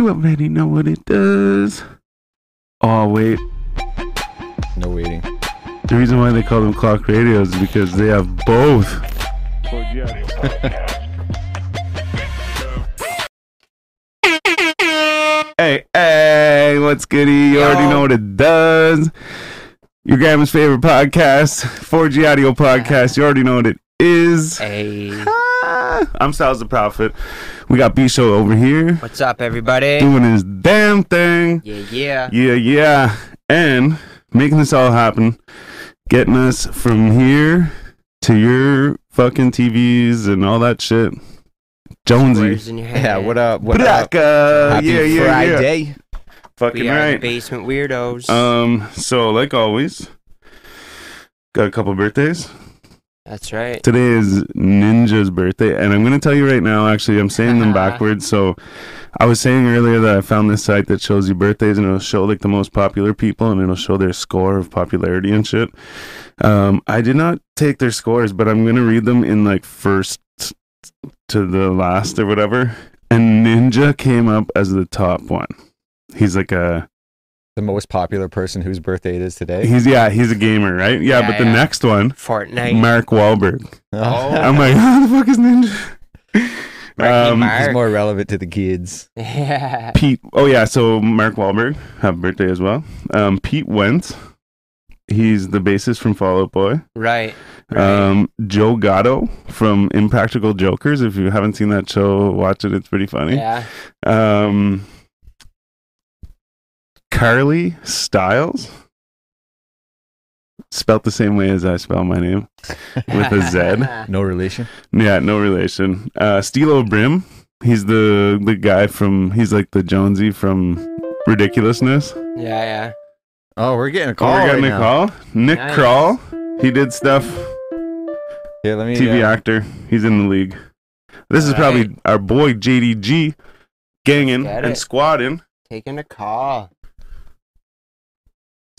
You already know what it does. Oh wait, No waiting. the reason why they call them clock radios is because they have both. Hey, hey, what's goody? You already know what it does. Your grandma's favorite podcast, 4G Audio Podcast. You already know what it is. Hey, Ah, I'm Styles the Prophet. We got B Show over here what's up, everybody? doing his damn thing. Yeah, yeah. Yeah, yeah. And making this all happen, getting us from here to your fucking TVs and all that shit. Jonesy. Words in your head. Yeah, what up? What up? Happy yeah, yeah, yeah. Fucking We are the right. basement weirdos. Um, so like always, got a couple birthdays. That's right. Today is Ninja's birthday, and I'm gonna tell you right now. Actually, I'm saying them backwards. So, I was saying earlier that I found this site that shows you birthdays, and it'll show like the most popular people, and it'll show their score of popularity and shit. Um, I did not take their scores, but I'm gonna read them in like first to the last or whatever. And Ninja came up as the top one. He's like a The most popular person whose birthday it is today. he's yeah he's a gamer right yeah, Yeah, but the yeah. next one Fortnite. Mark Wahlberg. Oh. I'm like, how the fuck is Ninja? Marky Um, He's more relevant to the kids. yeah. Pete. Oh yeah, so Mark Wahlberg have a birthday as well. Um, Pete Wentz. He's the bassist from Fall Out Boy. Right. right. Um, Joe Gatto from Impractical Jokers. If you haven't seen that show, watch it. It's pretty funny. yeah. Um, Carly Styles. Spelt the same way as I spell my name, with a Z. No relation. Yeah, no relation. Uh Steelo Brim. He's the the guy from he's like the Jonesy from Ridiculousness. yeah, yeah. Oh, we're getting a Oh, call. we're getting right a now. call. Nick Nice. Kroll. He did stuff. Yeah, let me. TV uh, actor. He's in the league. This is probably Alright. our boy JDG ganging and it. squatting. Taking a call.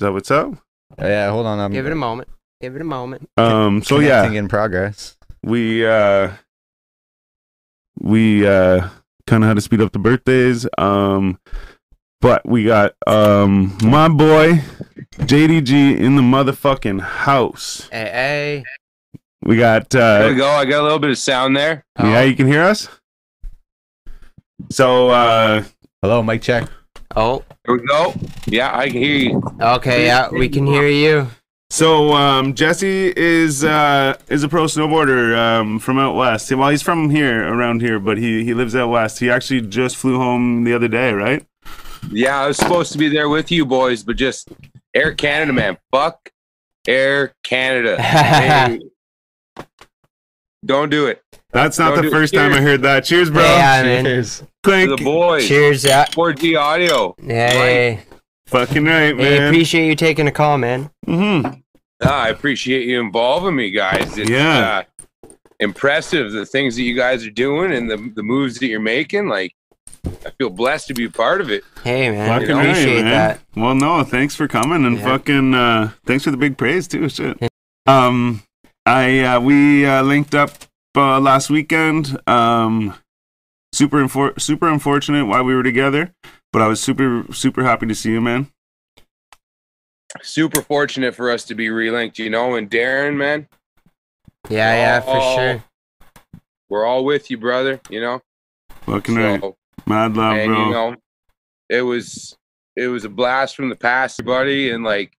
Is that what's up? oh, yeah, hold on. I'm Give it a moment. Give it a moment. Um so yeah, connecting in progress. we uh we uh kind of had to speed up the birthdays um but we got um my boy JDG in the motherfucking house Hey, hey. we got There we uh go. I got a little bit of sound there. yeah you can hear us so uh Hello, mic check. Oh, Here we go. Yeah, I can hear you. okay. Yeah, we can hear you. so um Jesse is uh is a pro snowboarder um from out west well he's from here around here but he he lives out west he actually just flew home the other day right Yeah, I was supposed to be there with you boys, but just Air Canada, man. Fuck Air Canada. They- don't do it. That's not Don't the do it. first time I heard that cheers bro Yeah, man. Cheers. To clink the boys. Cheers. Yeah. 4G audio. Hey. Fucking right, Hey, man. appreciate you taking a call, man. mm-hmm. Ah, I appreciate you involving me, guys. It's Yeah. uh, impressive the things that you guys are doing and the, the moves that you're making. Like, I feel blessed to be a part of it. Hey, man. Fucking know, right, appreciate man. that. Well, no, thanks for coming and Yeah. fucking uh thanks for the big praise too. Shit. Um, I uh, we uh, linked up uh, last weekend. Um, super infor- super unfortunate why we were together, but I was super super happy to see you, man. Super fortunate for us to be relinked, you know. And Darren, man, Yeah, yeah, for sure. we're all with you, brother. You know. Fucking right, So, mad love, and bro. you know, it was it was a blast from the past, buddy, and like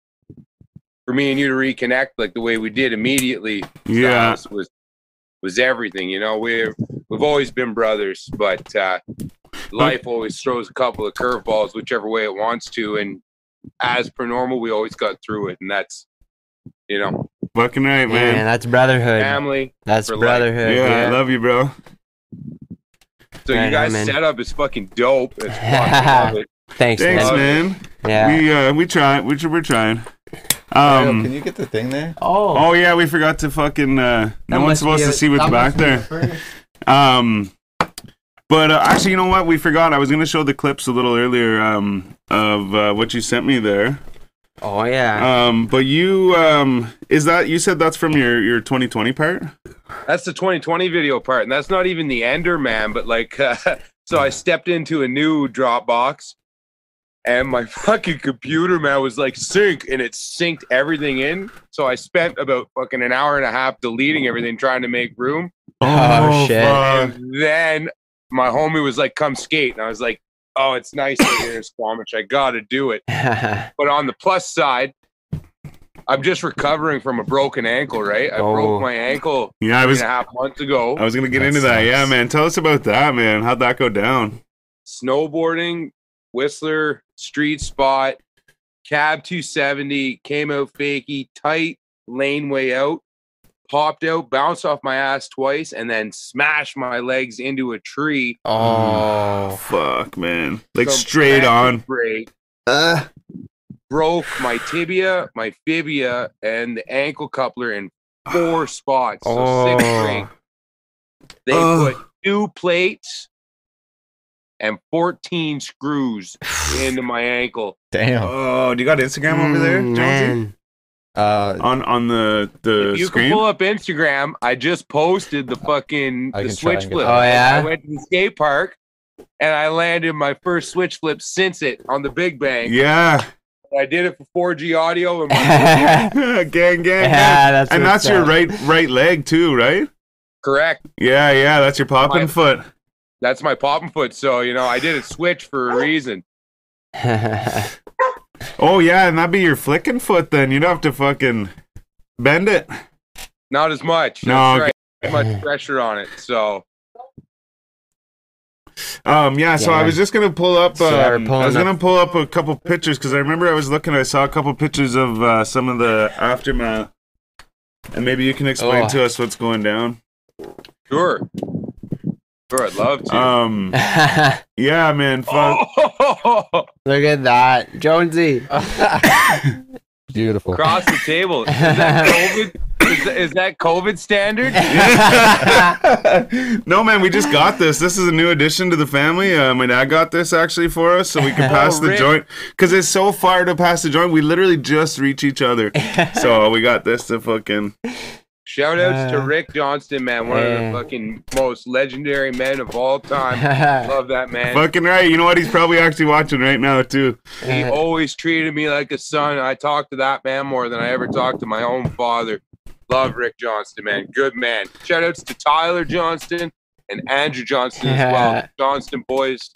for me and you to reconnect like the way we did immediately. yeah, Styles, was was everything. You know, we've we've always been brothers, but uh, life always throws a couple of curveballs whichever way it wants to, and as per normal, we always got through it, and that's you know fucking right, man, man. that's brotherhood. family. That's brotherhood. Yeah, I love you, bro. So Right you guys man. setup is fucking dope. It's fucking love it. Thanks, Thanks, man. man. Yeah. We uh we try we we're trying. Ariel, Um. can you get the thing there? oh, Oh yeah, we forgot to fucking. Uh, no one's supposed be to see what's back must be a there. Um, but uh, actually, you know what? We forgot. I was gonna show the clips a little earlier. Um, of uh, what you sent me there. Oh yeah. Um, but you um, is that you said that's from your your 2020 part? That's the 2020 video part, and that's not even the ender man, but like uh, So I stepped into a new Dropbox, and my fucking computer man was like sync, and it synced everything in. So I spent about fucking an hour and a half deleting everything, trying to make room. Oh, oh shit. fuck. And then my homie was like, "Come skate," and I was like, "Oh, it's nice out here in Squamish. I got to do it." Oh, but on the plus side, I'm just recovering from a broken ankle. Right, I Oh. broke my ankle Yeah, I was and a half months ago. I was gonna get That into that. Yeah, man. Tell us about that, man. How'd that go down? snowboarding, Whistler, street spot, cab 270, came out fakey, tight laneway out, popped out, bounced off my ass twice, and then smashed my legs into a tree. oh. Fuck, man. Like Some straight on. Break. Uh, Broke my tibia, my fibia, and the ankle coupler in four spots. So six Oh. break. They Ugh. put two plates and 14 screws into my ankle. damn. Oh, do you got Instagram over there, Mm, Jonesy? man. Uh, On on the the If you screen. can pull up Instagram, I just posted the fucking I the switch flip. Oh, yeah? I went to the skate park and I landed my first switch flip since it on the Big Bang. yeah, I did it for 4G audio and my yeah, gang, gang, gang. that's and that's your right right leg too, right? correct. Yeah, yeah. That's your popping My- foot. That's my popping foot. So you know, I did a switch for a reason. Oh yeah, and that'd be your flicking foot then. You'd have to fucking bend it. Not as much. No, That's right. Much pressure on it. So Um, yeah, so I was just gonna pull up. So Um, I was up- gonna pull up a couple pictures because I remember I was looking. I saw a couple pictures of uh, some of the aftermath, and maybe you can explain Oh. to us what's going down. sure. Sure, I'd love to. Um, yeah, man. Fuck. Oh, Look at that, Jonesy. beautiful. across the table. Is that COVID? Is that, is that COVID standard? no, man, we just got this. This is a new addition to the family. Uh, my dad got this actually for us, so we can pass the Rick. joint. Because it's so far to pass the joint, we literally just reach each other. so we got this to fucking. Shout outs to Uh, Rick Johnston, man, one of the fucking most legendary men of all time. Love that man. Fucking right. You know what? He's probably actually watching right now, too. He always treated me like a son. I talked to that man more than I ever talked to my own father. Love Rick Johnston, man. Good man. Shout outs to Tyler Johnston and Andrew Johnston as well. Johnston boys,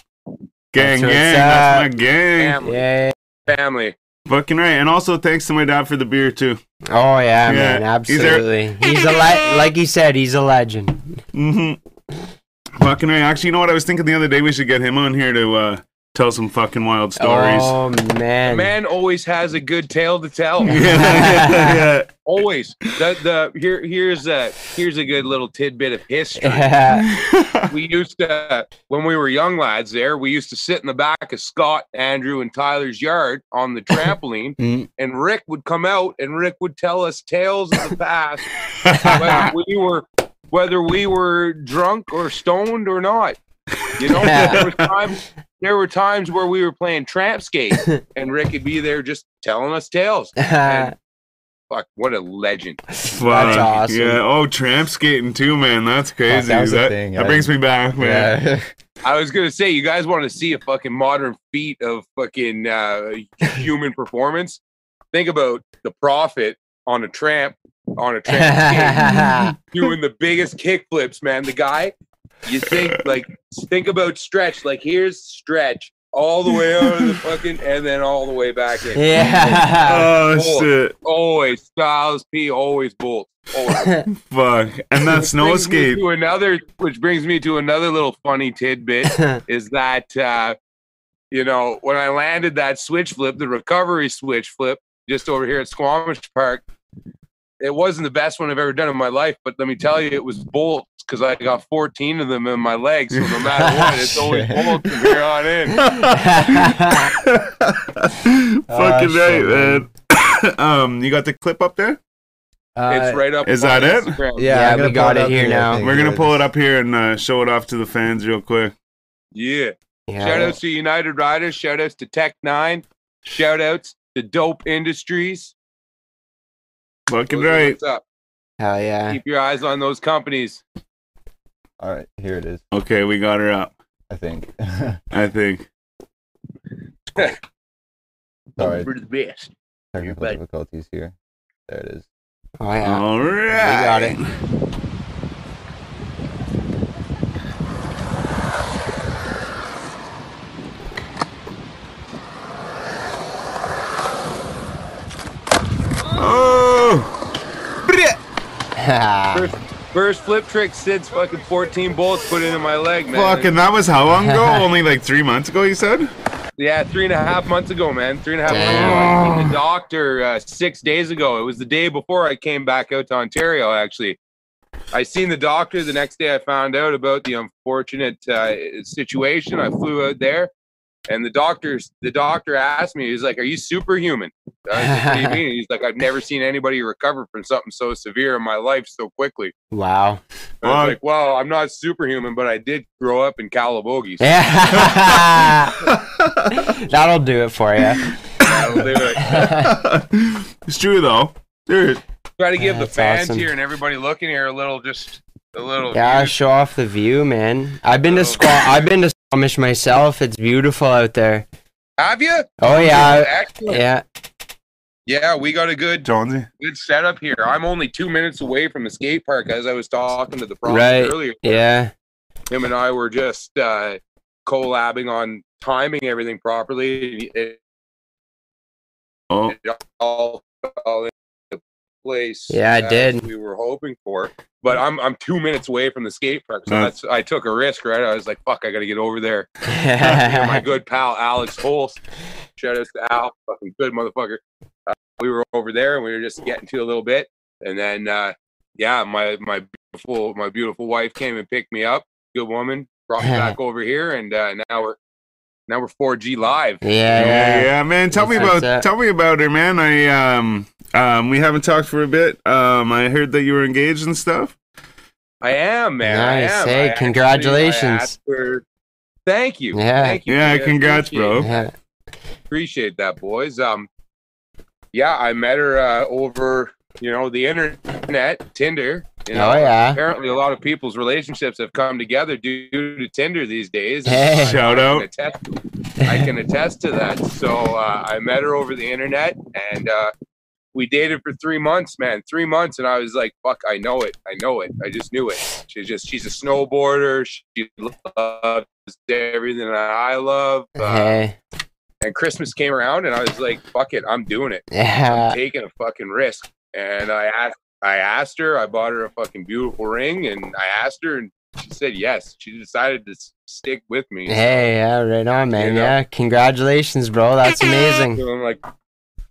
Gang, That's gang. That's my gang. family. yeah. family. Fucking right. And also thanks to my dad for the beer, too. Oh yeah, Yeah, man, he's absolutely. He's, a le- like he said, he's a legend. Mm-hmm. Fucking right. Actually, you know what? I was thinking the other day we should get him on here to uh, tell some fucking wild stories. Oh man. Man always has a good tale to tell. yeah. Always. The the here here's a here's a good little tidbit of history. yeah. we used to when we were young lads there we used to sit in the back of scott andrew and tyler's yard on the trampoline Mm. and rick would come out and rick would tell us tales of the past whether we were whether we were drunk or stoned or not you know there were times there were times where we were playing tramp skate and rick would be there just telling us tales and fuck what a legend Fuck. awesome. Yeah. Oh, tramp skating too, man. That's crazy. that that thing, that I- brings me back, man. Yeah. I was gonna say, you guys want to see a fucking modern feat of fucking uh, human performance? Think about the prophet on a tramp on a tramp skate, doing the biggest kick flips, man. The guy, you think like think about stretch. Like here's stretch all the way out of the fucking, and then all the way back in. yeah. Oh shit! Always Styles P. Always Bolt. Always. Fuck. And that snow escape. To another, which brings me to another little funny tidbit. is that uh, you know when I landed that switch flip, the recovery switch flip, just over here at Squamish Park, it wasn't the best one I've ever done in my life. But let me tell you, it was bolts because I got 14 of them in my legs. So no matter what, it's always Shit. bolts from here on in. Fucking Ah, right, shit, man. um, you got the clip up there? It's right up. is on that it? Instagram. Yeah, we got pull it up here I now. think We're gonna pull it up here and uh, show it off to the fans real quick. Yeah. Yeah. Shout outs to United Riders. Shout outs to Tech Nine. Shout outs to Dope Industries. Fucking Those right. What's up? Hell yeah. Keep your eyes on those companies. All right, here it is. Okay, we got her up. I think. I think. Sorry, For the best. technical bad. difficulties here. There it is. Oh yeah. All right. We got it. Oh. First, first flip trick since fucking 14 bolts put into my leg, man. Fucking, that was how long ago? Only like three months ago, you said? Yeah, three and a half months ago, man. Three and a half months ago. I seen the doctor uh, six days ago. It was the day before I came back out to Ontario, actually. I seen the doctor. The next day I found out about the unfortunate uh, situation. I flew out there. And the doctor's the doctor asked me, he's like, Are you superhuman? I like, what do you mean? He's like, I've never seen anybody recover from something so severe in my life so quickly. wow. I was Fuck. like, Well, I'm not superhuman, but I did grow up in Calabogie. So Yeah. That'll do it for you. I'll do it. it's true, though. Dude. Try to give the fans awesome. here and everybody looking here a little, just a little. Yeah, view. show off the view, man. I've been to Oh. Squam. I've been to Squamish myself. It's beautiful out there. Have you? Oh yeah, Excellent. yeah. Yeah, we got a good Jonesy. good setup here. I'm only two minutes away from the skate park, as I was talking to the prophet Right. earlier. Yeah. Him and I were just uh, collabing on timing everything properly. It, Oh, it all fell into place. Yeah, I did. We were hoping for, but I'm I'm two minutes away from the skate park, so Nice. that's I took a risk. Right, I was like, "Fuck, I got to get over there." Me my good pal Alex Holst. Shout out to Al, fucking good motherfucker. Uh, we were over there and we were just getting to a little bit, and then uh, yeah, my my beautiful my beautiful wife came and picked me up. Good woman, brought me back over here, and uh, now we're now we're 4G live. yeah, yeah, yeah. yeah, man. Tell me about that. tell me about her, man. I um um we haven't talked for a bit. Um, I heard that you were engaged and stuff. I am, man. Nice. I am. Hey, I actually- congratulations. I her- Thank you. Yeah. Thank you. Yeah, I congrats, appreciate bro. it. Yeah. appreciate that boys um yeah i met her uh, over you know the internet tinder you know, Oh, yeah. apparently a lot of people's relationships have come together due to tinder these days Hey. I- Shout I out. can attest, I can attest to that so uh, i met her over the internet and uh we dated for three months man three months and i was like fuck i know it i know it i just knew it she's just she's a snowboarder she loves everything that i love uh, Hey. and Christmas came around, and I was like, "Fuck it, I'm doing it. Yeah. I'm taking a fucking risk." And I asked, I asked her. I bought her a fucking beautiful ring, and I asked her, and she said yes. She decided to s- stick with me. Hey, yeah, right on, man. You know? Yeah, congratulations, bro. That's amazing. feeling like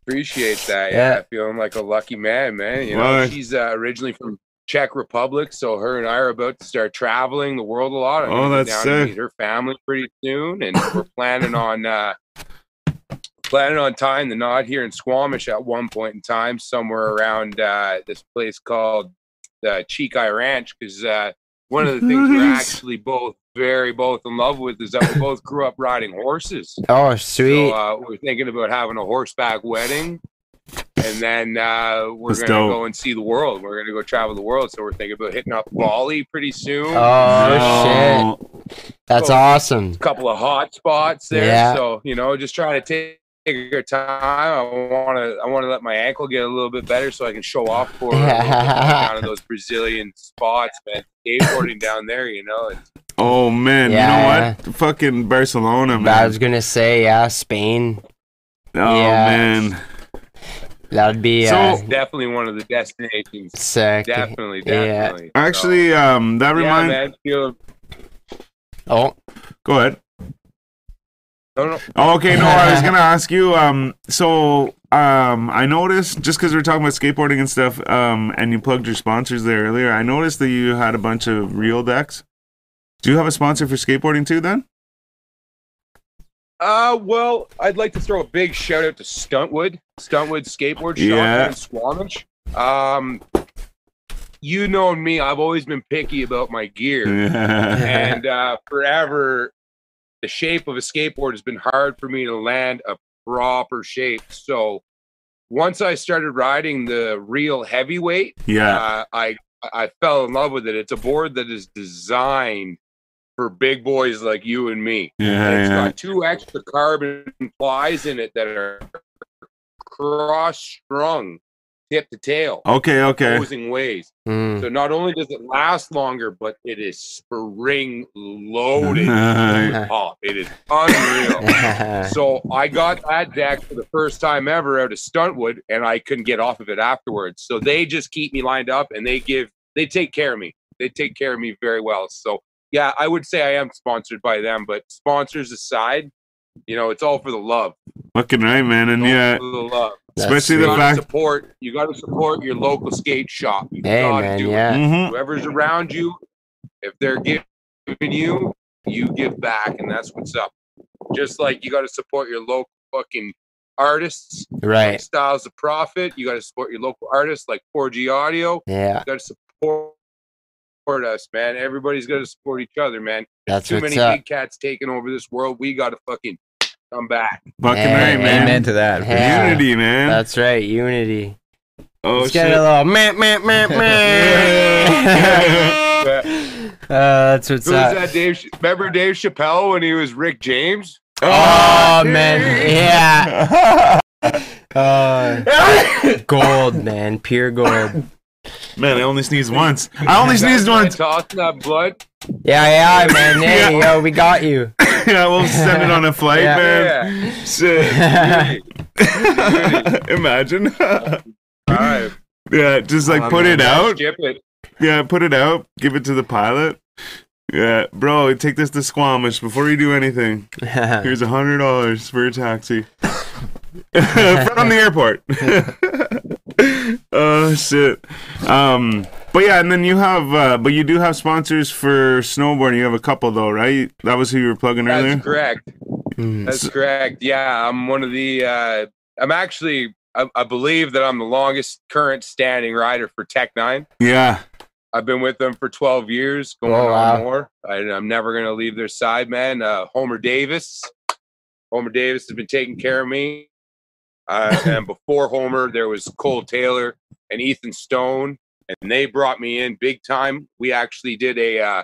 appreciate that. Yeah. Yeah, feeling like a lucky man, man. You know, Well, she's uh, originally from Czech Republic, so her and I are about to start traveling the world a lot. I'm Oh, that's down sick. to meet her family pretty soon, and we're planning on uh, planning on tying the knot here in Squamish at one point in time, somewhere around uh, this place called the Cheekye Ranch, because uh, one of the things we're actually both very both in love with is that we both grew up riding horses. Oh, sweet. So uh, we're thinking about having a horseback wedding, and then uh, we're That's gonna dope. go and see the world. We're gonna go travel the world. So we're thinking about hitting up Bali pretty soon. Oh, shit. That's Cool. awesome. a couple of hot spots there. Yeah. So you know, just trying to take. Take our time. I want to. I want to let my ankle get a little bit better so I can show off for her a little bit more down in those Brazilian spots, man. Skateboarding down there, you know. It's, Oh man, Yeah. you know what? Fucking Barcelona, man. I was gonna say, yeah, Spain. oh Yeah. man. That'd be So- uh, definitely one of the destinations. sick. Definitely, Yeah. definitely. Actually, um, that So, yeah, reminds. man. Feel, Oh, Go ahead. No, no. Oh, okay, no, I was gonna ask you. Um, so um, I noticed just because we are talking about skateboarding and stuff, um, and you plugged your sponsors there earlier. I noticed that you had a bunch of real decks. Do you have a sponsor for skateboarding too? Then? Uh, well, I'd like to throw a big shout out to Stuntwood, Stuntwood Skateboard Shop Yeah. in Squamish. Um, you know me, I've always been picky about my gear, and uh, forever, the shape of a skateboard has been hard for me to land a proper shape. So, once I started riding the real heavyweight, yeah. uh, I I fell in love with it. It's a board that is designed for big boys like you and me. Yeah, And it's yeah. got two extra carbon plies in it that are cross strung, tip to tail, Okay, okay. opposing ways. Mm. So not only does it last longer, but it is spring loaded. Oh, it is unreal. So I got that deck for the first time ever out of Stuntwood, and I couldn't get off of it afterwards. So they just keep me lined up, and they give they take care of me. They take care of me very well. So yeah, I would say I am sponsored by them, but sponsors aside, you know, it's all for the love. Fucking right, man. And yeah, for the love. especially the gotta fact. support. You got to support your local skate shop. You hey gotta man, do it yeah. Mhm. whoever's around you, if they're giving you, you give back, and that's what's up. Just like you got to support your local fucking artists, Right. Styles of Prophet. You got to support your local artists like 4G Audio. Yeah. You got to support support us, man. Everybody's got to support each other, man. That's Too many up. big cats taking over this world. We got to fucking come back. Fucking Hey, right, man. Amen to that. Yeah. Unity, man. That's right. Unity. oh Let's shit. get a little meh meh meh meh. Uh, that's what's Who was up. that, Dave? Remember Dave Chappelle when he was Rick James? Oh man, yeah. Uh, gold, man, pure gold. Man, I only sneezed once. I only sneezed once. Tossing that blood. Yeah, yeah, man. Hey, yo, we got you. yeah, we'll send it on a flight, Yeah. man. Yeah. Shit. Imagine. All right. yeah, just like Oh, put man, it out. Skip it. Yeah, put it out. Give it to the pilot. Yeah, bro, take this to Squamish before you do anything. Here's a hundred dollars for a taxi from the airport. Oh shit. Um, but yeah, and then you have, uh, but you do have sponsors for snowboarding. You have a couple though, right? That was who you were plugging earlier. That's correct. Mm. That's correct. Yeah, I'm one of the. Uh, I'm actually. I, I believe that I'm the longest current standing rider for Tech Nine. Yeah. I've been with them for 12 years, going Oh, wow. on more. I, I'm never going to leave their side, man. Uh, Homer Davis. Homer Davis has been taking care of me. Uh, and before Homer, there was Cole Taylor and Ethan Stone, and they brought me in big time. We actually did a uh,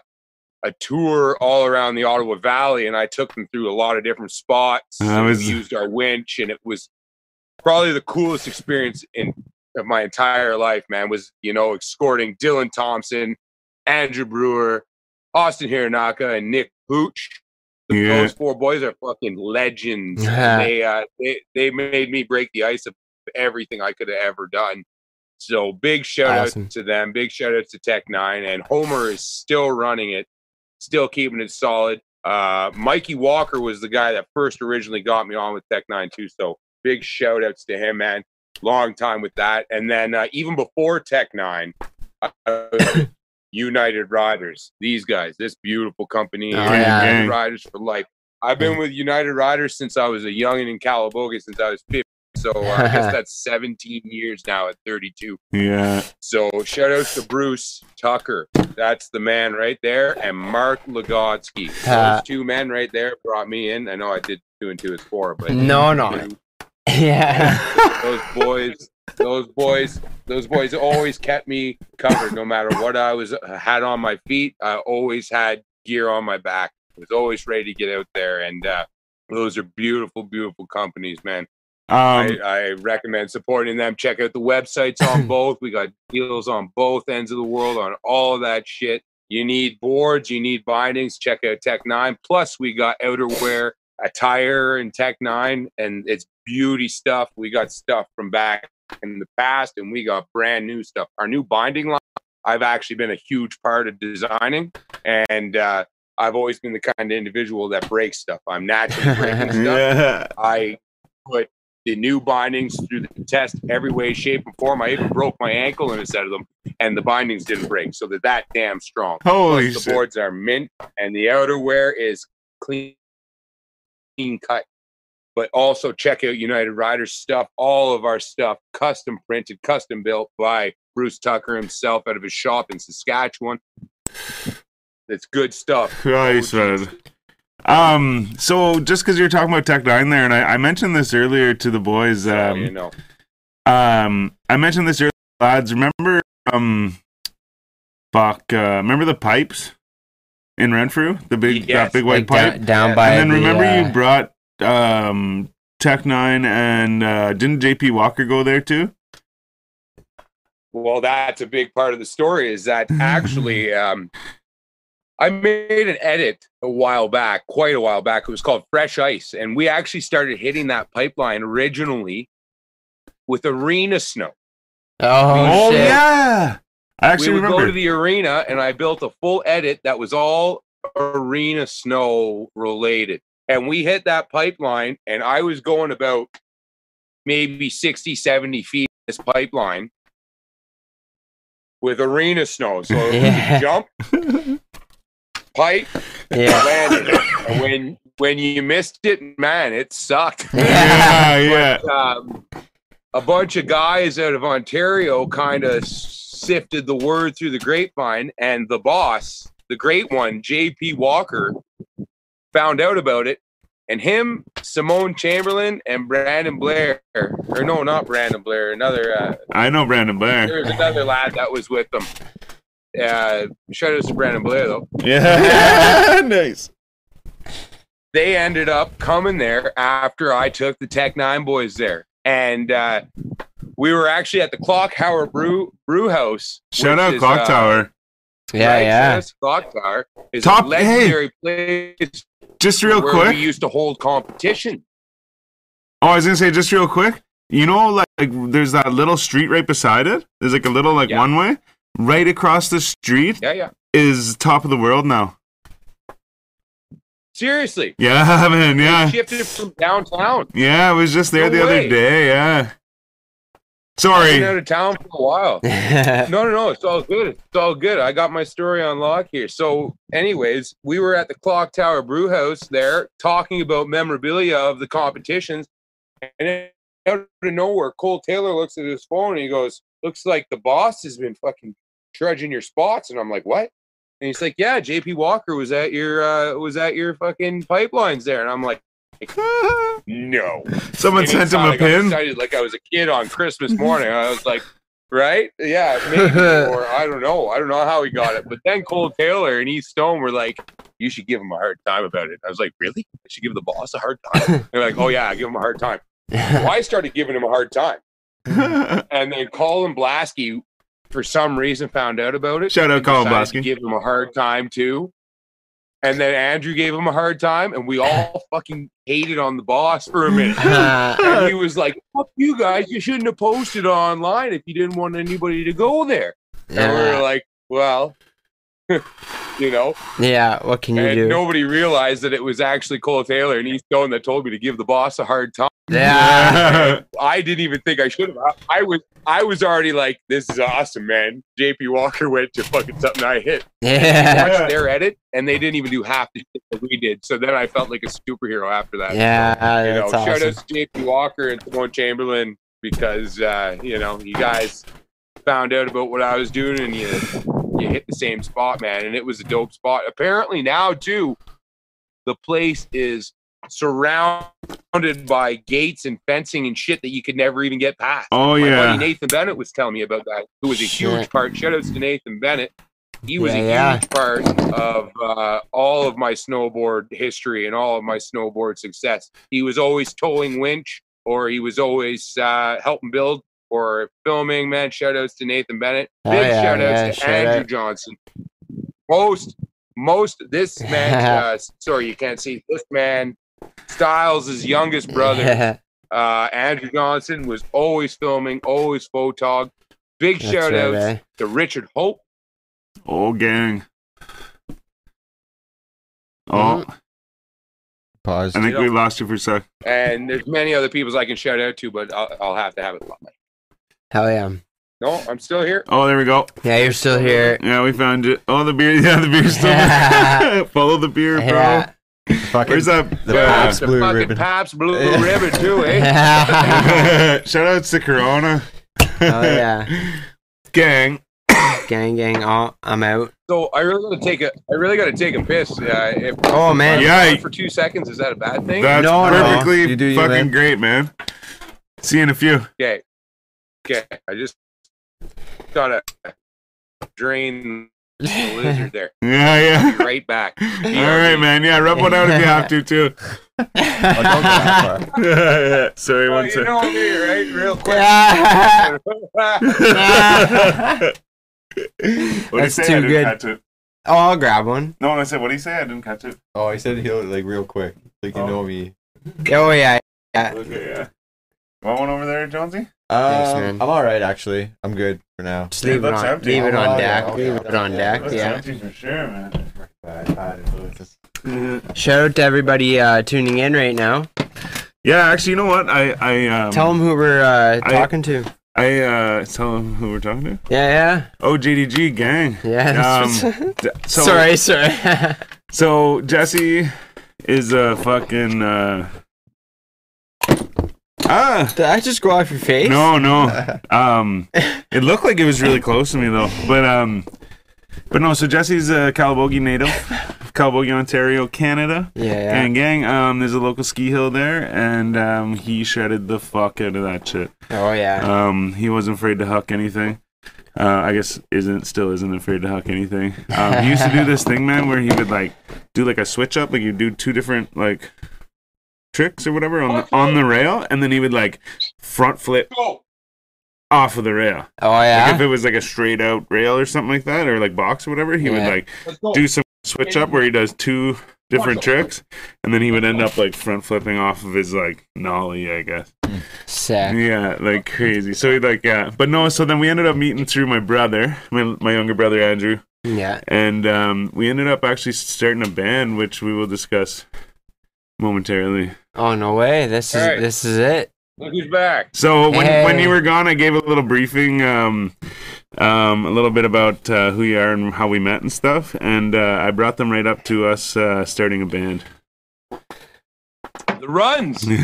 a tour all around the Ottawa Valley, and I took them through a lot of different spots. And was- we used our winch, and it was probably the coolest experience in of my entire life, man, was, you know, escorting Dylan Thompson, Andrew Brewer, Austin Hironaka, and Nick Pooch. Yeah. Those four boys are fucking legends. Yeah. They, uh, they, they made me break the ice of everything I could have ever done. So big shout Awesome. out to them. Big shout out to Tech Nine. And Homer is still running it, still keeping it solid. Uh, Mikey Walker was the guy that first originally got me on with Tech Nine too. So big shout outs to him, man. Long time with that. And then uh, even before Tech Nine, uh, United Riders. These guys, this beautiful company, Oh, United yeah. Riders for life. I've been with United Riders since I was a youngin' in Calabogie, since I was 50. So uh, I guess that's 17 years now at 32. Yeah. So shout out to Bruce Tucker. That's the man right there. And Mark Lagotsky. Uh, Those two men right there brought me in. I know I did two and two is four, but No, no. Yeah. those boys, those boys, those boys always kept me covered no matter what I was had on my feet. I always had gear on my back. I was always ready to get out there. And uh, those are beautiful, beautiful companies, man. Um, I, I recommend supporting them. Check out the websites on both. We got deals on both ends of the world on all of that shit. You need boards, you need bindings. Check out Tech Nine. Plus, we got outerwear, attire, and Tech Nine, and it's beauty stuff. We got stuff from back in the past, and we got brand new stuff. Our new binding line, I've actually been a huge part of designing, and uh, I've always been the kind of individual that breaks stuff. I'm naturally breaking stuff. I put the new bindings through the test every way, shape, and form. I even broke my ankle in a set of them, and the bindings didn't break. So they're that damn strong. Holy Plus, shit. the boards are mint, and the outerwear is clean, clean cut. But also check out United Riders stuff. All of our stuff, custom printed, custom built by Bruce Tucker himself out of his shop in Saskatchewan. It's good stuff. Oh, man. Um, so just because you're talking about Tech Nine there, and I, I mentioned this earlier to the boys. So, Um, you know, um, I mentioned this earlier, lads. Remember, um, fuck, uh, remember the pipes in Renfrew, the big Yes, that big white like pipe. down, down Yeah. by. and then the, remember uh, you brought um Tech Nine and uh, didn't JP Walker go there too? Well, that's a big part of the story. Is that actually um, I made an edit a while back, quite a while back. It was called Fresh Ice, and we actually started hitting that pipeline originally with arena snow. Oh, Oh yeah, I actually we would remember. go to the arena, and I built a full edit that was all arena snow related. And we hit that pipeline, and I was going about maybe 60, 70 feet this pipeline with arena snow. So it was Yeah. a jump, pipe, Yeah. landed. and when when you missed it, man, it sucked. yeah, yeah. um, a bunch of guys out of Ontario kind of sifted the word through the grapevine, and the boss, the great one, J.P. Walker, found out about it. And him, Simon Chamberlain, and Brandon Blair, or no, not Brandon Blair, another, uh, I know Brandon Blair. there was another lad that was with them. Uh, shout out to Brandon Blair, though. Yeah, nice. they ended up coming there after I took the Tech Nine boys there, and uh, we were actually at the Clock Tower Brew Brew House. Shout out is, Clock uh, Tower. Yeah, right, yeah. yes, Clock Tower is Top- a legendary place Just real where quick. we used to hold competition. Oh, I was gonna say just real quick. You know, like, like there's that little street right beside it. There's like a little like Yeah. one way. Right across the street Yeah, yeah. is top of the world now. Seriously, Yeah, man. They Yeah, shifted from downtown. yeah. I was just there No the way. other day. Yeah. Sorry. I've been out of town for a while. no, no, no. It's all good. It's all good. I got my story on lock here. So, anyways, we were at the Clock Tower Brew House there talking about memorabilia of the competitions. And out of nowhere, Cole Taylor looks at his phone and he goes, Looks like the boss has been fucking trudging your spots. And I'm like, What? And he's like, Yeah, JP Walker was at your uh was at your fucking pipelines there. And I'm like, No. Someone And sent him a I got pin. Excited like I was a kid on Christmas morning. I was like, right? Yeah, maybe. or I don't know. I don't know how he got it. But then Cole Taylor and Ethan Stone were like, you should give him a hard time about it. I was like, really? I should give the boss a hard time? They're like, oh, yeah, give him a hard time. Well, I started giving him a hard time. And then Colin Blasky, for some reason, found out about it. Shout out Colin decided Blasky. Give him a hard time, too. And then Andrew gave him a hard time, and we all fucking hated on the boss for a minute. Uh, and he was like, "Fuck you guys! You shouldn't have posted online if you didn't want anybody to go there." And we were like, "Well, you know." yeah, what can you And do? nobody realized that it was actually Cole Taylor and Ethan Stone that told me to give the boss a hard time. yeah. I didn't even think I should have. I, I was, I was already like, "This is awesome, man." JP Walker went to fucking something I hit. Yeah. Watched their edit, and they didn't even do half the shit that we did. So then I felt like a superhero after that. Yeah, you know, that's shout out to JP Walker and Simon Chamberlain because uh, you know you guys found out about what I was doing and you you hit the same spot, man, and it was a dope spot. Apparently now too, the place is surrounded by gates and fencing and shit that you could never even get past. Oh My yeah. buddy Nathan Bennett was telling me about that, who was a huge part. Shout outs to Nathan Bennett. He was Yeah, a yeah. huge part of uh, all of my snowboard history and all of my snowboard success. He was always towing winch, or he was always uh, helping build or filming. Man, shout outs to Nathan Bennett. Oh, Big yeah, shout outs yeah, to shout Andrew out. Johnston. Most, most this man. uh, sorry, you can't see this man. Styles' youngest brother Yeah. uh, Andrew Johnston was always filming, always photog. Big That's shout right, outs eh? to Richard Hope. Oh gang. Oh, Mm-hmm. Pause. I think we lost you for a sec. And there's many other people I can shout out to, but I'll, I'll have to have it. Hell yeah. No, I'm still here. Oh, there we go. Yeah, you're still here. Yeah, we found it. Oh, the beer. Yeah, the beer's still there. Follow the beer, bro. Yeah. Fucking Where's that? The uh, Pabst Blue fucking Ribbon. Pabst Blue Ribbon too, eh? Shout out to Corona. Oh yeah. Gang. Gang gang. Oh, I'm out. So I really gotta take a, I really gotta take a piss. Uh, if Oh man. Yeah. For two seconds, is that a bad thing? That's No, no. perfectly You do you, fucking man. great, man. See you in a few. Okay, okay. I just gotta drain The lizard there. Yeah, yeah. Be right back. All right, man. Yeah, rub one out if you have to too. Oh, don't go that far. yeah, yeah. Sorry, Well, one you sec. know me, right? Real quick. what do you That's too good. oh, I'll grab one. No, I said, what do you say? I didn't catch it. Oh, he said he'll like real quick. Like you Oh. know me. Oh yeah. Okay, yeah. Want one over there, Jonesy? Um, man. I'm all right actually. I'm good for now. Just leave It it on. empty. Leave it Oh, on yeah, deck. okay, Leave it on okay. deck. Looks Yeah. empty for sure, man. Bad, bad influences. Shout out to everybody uh, tuning in right now. Yeah, actually, you know what? I I um, Tell them who we're uh, I- talking to. I uh tell them who we're talking to. Yeah, yeah. Oh, JDG gang. yeah, yeah. Um, So, sorry, sorry. So Jesse is a fucking. Uh Ah, Did I just go off your face? no, no. Um, it looked like it was really close to me though, but um, but no. So Jesse's a Calabogie native, Calabogie, Ontario, Canada. Yeah, yeah. Gang, gang. Um, there's a local ski hill there, and um, he shredded the fuck out of that shit. Oh yeah. Um, he wasn't afraid to huck anything. Uh, I guess isn't still isn't afraid to huck anything. Um, he used to do this thing, man, where he would like do like a switch up, like you do two different like tricks or whatever on the, on the rail, and then he would like front flip Go. off of the rail. oh Like yeah. if it was like a straight out rail or something like that, or like box or whatever, he would like do some switch up where he does two different tricks, and then he would end up like front flipping off of his like nollie, I guess. Sick. Yeah, like crazy. So he like yeah, but no. So then we ended up meeting through my brother, my my younger brother Andrew, Yeah. and um, we ended up actually starting a band, which we will discuss momentarily. Oh no way. This is All right. this is it. Look who's back. So when when you were gone, I gave a little briefing, um, um, a little bit about uh, who you are and how we met and stuff, and uh, I brought them right up to us uh, starting a band. The runs. the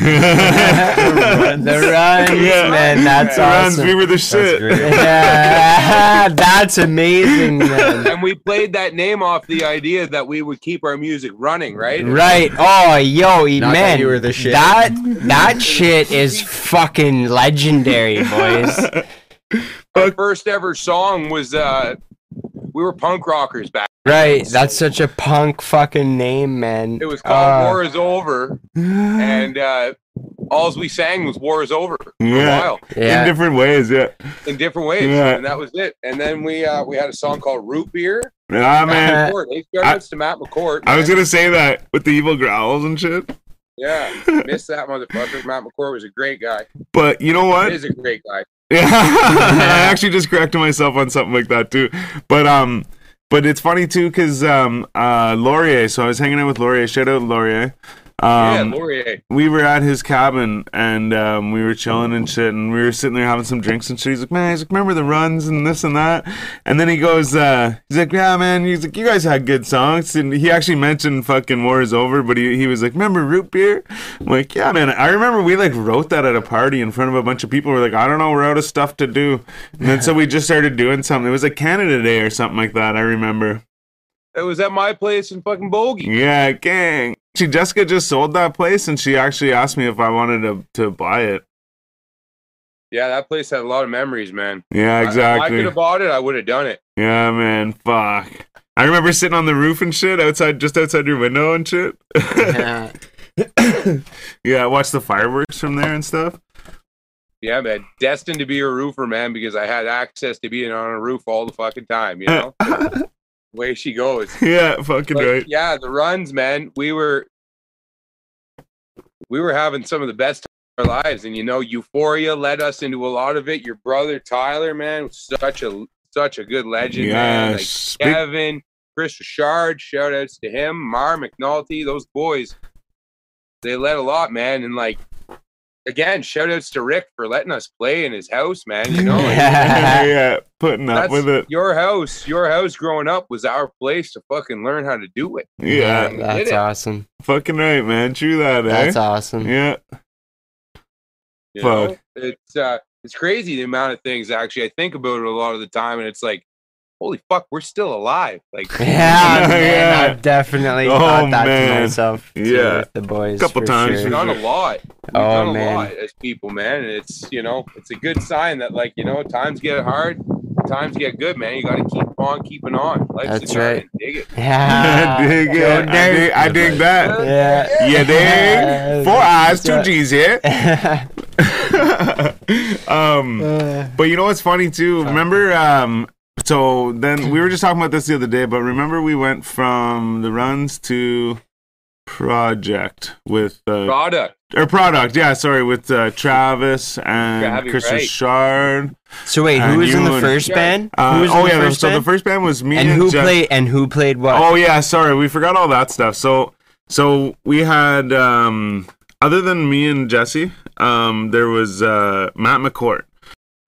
runs, Yeah. man. That's The runs, awesome. we were the shit. great. yeah, that's amazing, man. and we played that name off the idea that we would keep our music running, right? Right. Oh, yo, Not that man. you were the shit. That that shit is fucking legendary, boys. Our first ever song was uh we were punk rockers back. Right. That's such a punk fucking name, man. It was called Uh, War is Over and uh all we sang was War is Over for a Yeah. while In different ways, yeah. in different ways. Yeah. And that was it. And then we uh we had a song called Root Beer. Ah, man. Matt McCourt. Hey, shout to Matt McCourt. I was gonna say that with the evil growls and shit. Yeah. Miss that motherfucker. Matt McCourt was a great guy. But you know what? He is a great guy. Yeah, I actually just corrected myself on something like that too. But um, but it's funny too because um, uh, Laurier. So I was hanging out with Laurier. Shout out Laurier. Yeah, Um, Laurier. we were at his cabin and um, we were chilling and shit, and we were sitting there having some drinks and shit. He's like, "Man, he's like, remember the runs and this and that." And then he goes, uh, "He's like, yeah, man." He's like, "You guys had good songs." And he actually mentioned "Fucking War Is Over," but he, he was like, "Remember Root Beer?" I'm like, "Yeah, man." I remember we like wrote that at a party in front of a bunch of people. We're like, "I don't know, we're out of stuff to do," and then so we just started doing something. It was like Canada Day or something like that. I remember. It was at my place in fucking Bogey. Yeah, gang. She Jessica just sold that place, and she actually asked me if I wanted to to buy it. Yeah, that place had a lot of memories, man. Yeah, I- I could have bought it, I would have done it. Yeah, man. Fuck. I remember sitting on the roof and shit outside, just outside your window and shit. Yeah. yeah, watch the fireworks from there and stuff. Yeah, man. Destined to be a roofer, man, because I had access to being on a roof all the fucking time, you know? Way she goes. yeah, fucking But, right. yeah, the runs, man. We were we were having some of the best of our lives, and you know, Euphoria led us into a lot of it. Your brother Tyler, man, was such a such a good legend, man. Like speak- Kevin, Chris Richard, shout outs to him, Mar McNulty, those boys. They led a lot, man, and like again, shout outs to Rick for letting us play in his house, man. You know, yeah, yeah, putting up that's with it. your house. Your house growing up was our place to fucking learn how to do it. Yeah, did That's awesome. fucking right, man. True that, eh? That's awesome. yeah, You Fuck. know? It's uh it's crazy the amount of things actually I think about it a lot of the time and it's like, holy fuck, we're still alive. Like Yeah, man, Yeah. I've definitely Oh, thought that man. to myself. too, Yeah. with the boys. A couple for times we've done a lot. We've Oh, done a man. lot as people, man. And it's you know, it's a good sign that like, you know, times get hard. times get good, man. You got to keep on keeping on. Life's That's a right. Dig it. I Yeah. dig it. I dig, I dig that. Yeah. You dig? Four eyes, two G's, here. um, but you know what's funny too? Remember, um, so then we were just talking about this the other day, but remember we went from the runs to project with uh, Product. or product, yeah, sorry, with uh, Travis and Travis, Chris right. Richard. so wait, who was in the and- first Yeah. band? Uh, who was oh in the yeah, first so band? the first band was me and and, who Jeff- played and who played what? Oh yeah, sorry, we forgot all that stuff. So so we had um other than me and Jesse, um there was uh Matt McCourt.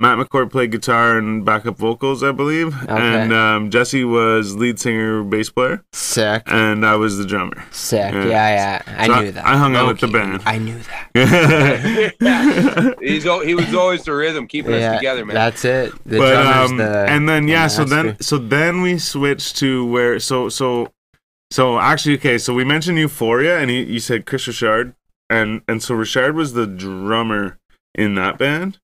Matt McCord played guitar and backup vocals, I believe, and um, Jesse was lead singer, bass player, Sick. and I was the drummer. Sick. Yeah. Yeah, yeah. I So I- knew that. I hung out with Low-key. the band. I knew that. but He's he was always the rhythm, keeping us together, man. That's it. The drummer's um, the and then yeah, the so then so then we switched to where so so so actually okay, so we mentioned Euphoria, and he, you said Chris Richard, and and so Richard was the drummer in that band,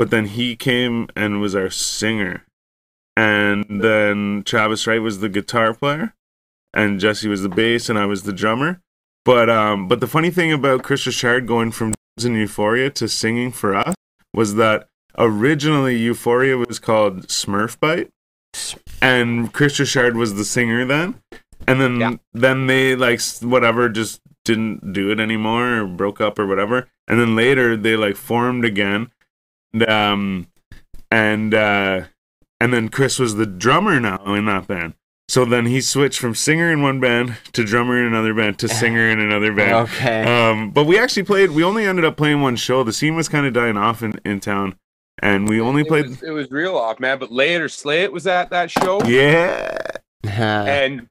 but then he came and was our singer, and then Travis Wright was the guitar player, and Jesse was the bass, and I was the drummer. But um, but the funny thing about Chris Richard going from in Euphoria to singing for us was that originally Euphoria was called Smurf Bite, and Chris Richard was the singer then, and then Yeah. then they like whatever just didn't do it anymore or broke up or whatever, and then later they like formed again, and, um, and uh, and then Chris was the drummer now in that band. So then he switched from singer in one band to drummer in another band to singer in another band. Okay. Um, but we actually played. We only ended up playing one show. The scene was kind of dying off in, in town, and we only it played. Was, it was real off, man. But later, Slayit was at that show, Yeah, and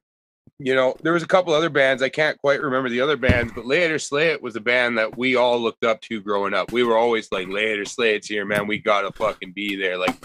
you know there was a couple other bands. I can't quite remember the other bands, but later Slay It was a band that we all looked up to growing up. We were always like, later Slay It's here, man. We gotta fucking be there. Like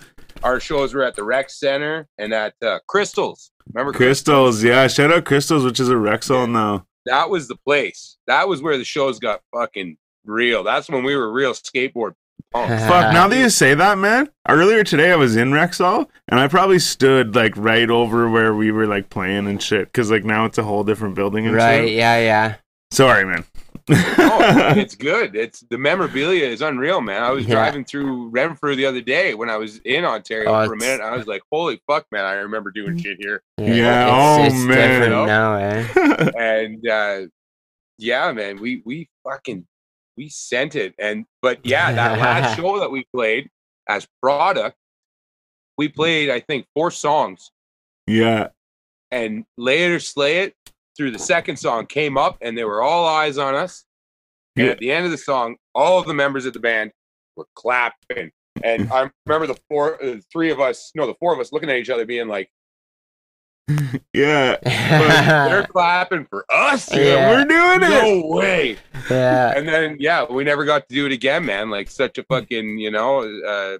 our shows were at the Rec Center and at uh, Crystals. Remember Crystals. Yeah, shout out Crystals, which is a Rexall now. That was the place. That was where the shows got fucking real. That's when we were real skateboard punks. Fuck. Now that you say that, man. Earlier today, I was in Rexall, and I probably stood like right over where we were like playing and shit. Because like now it's a whole different building and right. shit. Yeah. Yeah. Sorry, man. oh, it's good. It's the memorabilia is unreal, man. I was Yeah. driving through Renfrew the other day when I was in Ontario Oh, for a minute. I was like, "Holy fuck, man! I remember doing shit here." Yeah, It's, oh, it's man. different now, eh? And uh, yeah, man, we we fucking we sent it. And but yeah, that last show that we played as product, we played I think four songs, yeah. and later Slay It through the second song came up, and they were all eyes on us. And Yeah. at the end of the song, all of the members of the band were clapping. And I remember the four, uh, three of us, no, the four of us looking at each other, being like, Yeah. "They're clapping for us? Yeah. We're doing it. No way!" yeah. And then, yeah, we never got to do it again, man. Like such a fucking, you know, uh,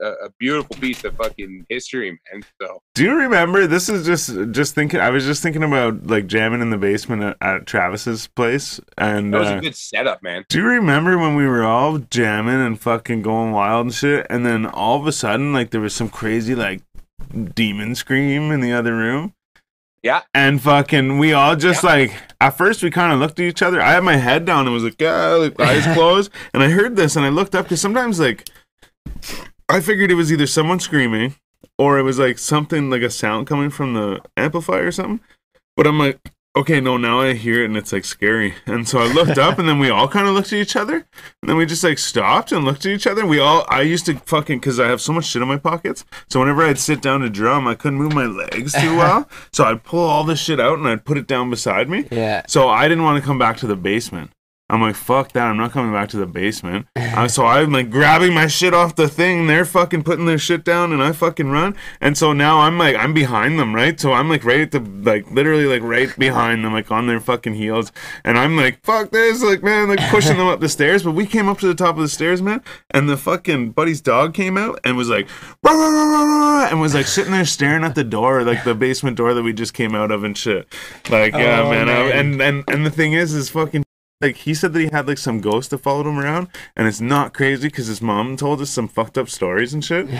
a, a beautiful piece of fucking history, man. So Do you remember? This is just just thinking. I was just thinking about like jamming in the basement at, at Travis's place, and that was uh, a good setup, man. do you remember when we were all jamming and fucking going wild and shit, and then all of a sudden, like there was some crazy like demon scream in the other room. Yeah. And fucking, we all just like, at first we kind of looked at each other. I had my head down and was like, yeah, like, eyes closed. And I heard this and I looked up because sometimes, like, I figured it was either someone screaming or it was like something like a sound coming from the amplifier or something. But I'm like, okay, no, now I hear it and it's like scary. And so I looked up and then we all kind of looked at each other. And then we just like stopped and looked at each other. We all, I used to fucking, because I have so much shit in my pockets. So whenever I'd sit down to drum, I couldn't move my legs too well. so I'd pull all this shit out and I'd put it down beside me. Yeah. So I didn't want to come back to the basement. I'm like, fuck that. I'm not coming back to the basement. So I'm like grabbing my shit off the thing. They're fucking putting their shit down and I fucking run. And so now I'm like, I'm behind them, right? So I'm like right at the, like literally like right behind them, like on their fucking heels. And I'm like, fuck this. Like, man, like pushing them up the stairs. But we came up to the top of the stairs, man. And the fucking buddy's dog came out and was like, "Rah, rah, rah, rah, rah," and was like sitting there staring at the door, like the basement door that we just came out of and shit. Like, yeah, Oh, man. I- man. and, and, and the thing is, is fucking like he said that he had like some ghost that followed him around and it's not crazy because his mom told us some fucked up stories and shit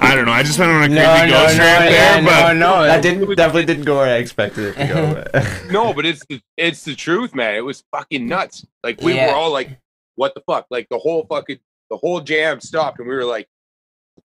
I don't know. I just went on a No, crazy no, ghost no, rant yeah, there, no, but no. That didn't definitely didn't go where I expected it to go. No, but it's the, it's the truth, man. It was fucking nuts. Like we Yeah. were all like, "What the fuck?" Like the whole fucking the whole jam stopped, and we were like,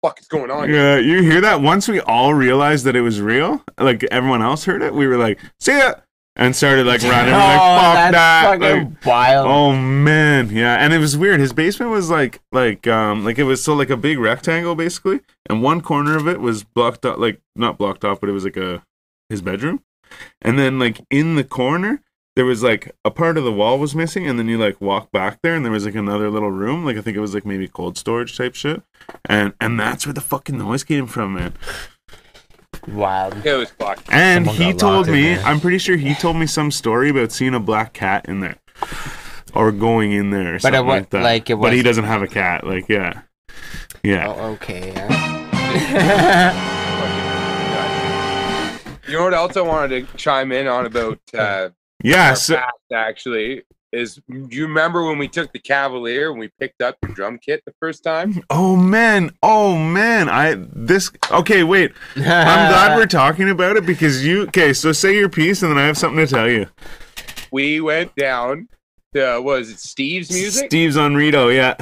"What fuck is going on?" yeah, you hear that? Once we all realized that it was real, like everyone else heard it, we were like, "See ya," and started like running. We're like, Oh, "Fuck that!" Like, wild. Oh man, yeah, and it was weird. His basement was like, like, um, like it was so like a big rectangle basically, and one corner of it was blocked up like not blocked off, but it was like a his bedroom, and then like in the corner there was like a part of the wall was missing, and then you like walk back there, and there was like another little room, like I think it was like maybe cold storage type shit, and and that's where the fucking noise came from, man. Wild. It was fucked. And Someone he told me, I'm pretty sure he told me some story about seeing a black cat in there. Or going in there or But it something wa- like that. like, it but he doesn't have a cat. Like, yeah. Yeah. Oh, okay. yeah. You know what else I wanted to chime in on about uh, Yeah. So, past, actually is do you remember when we took the Cavalier and we picked up the drum kit the first time? oh man. Oh man. I, this, okay, wait. I'm glad we're talking about it because you, okay, so say your piece and then I have something to tell you. We went down to was it Steve's music? Steve's on Rideau, yeah.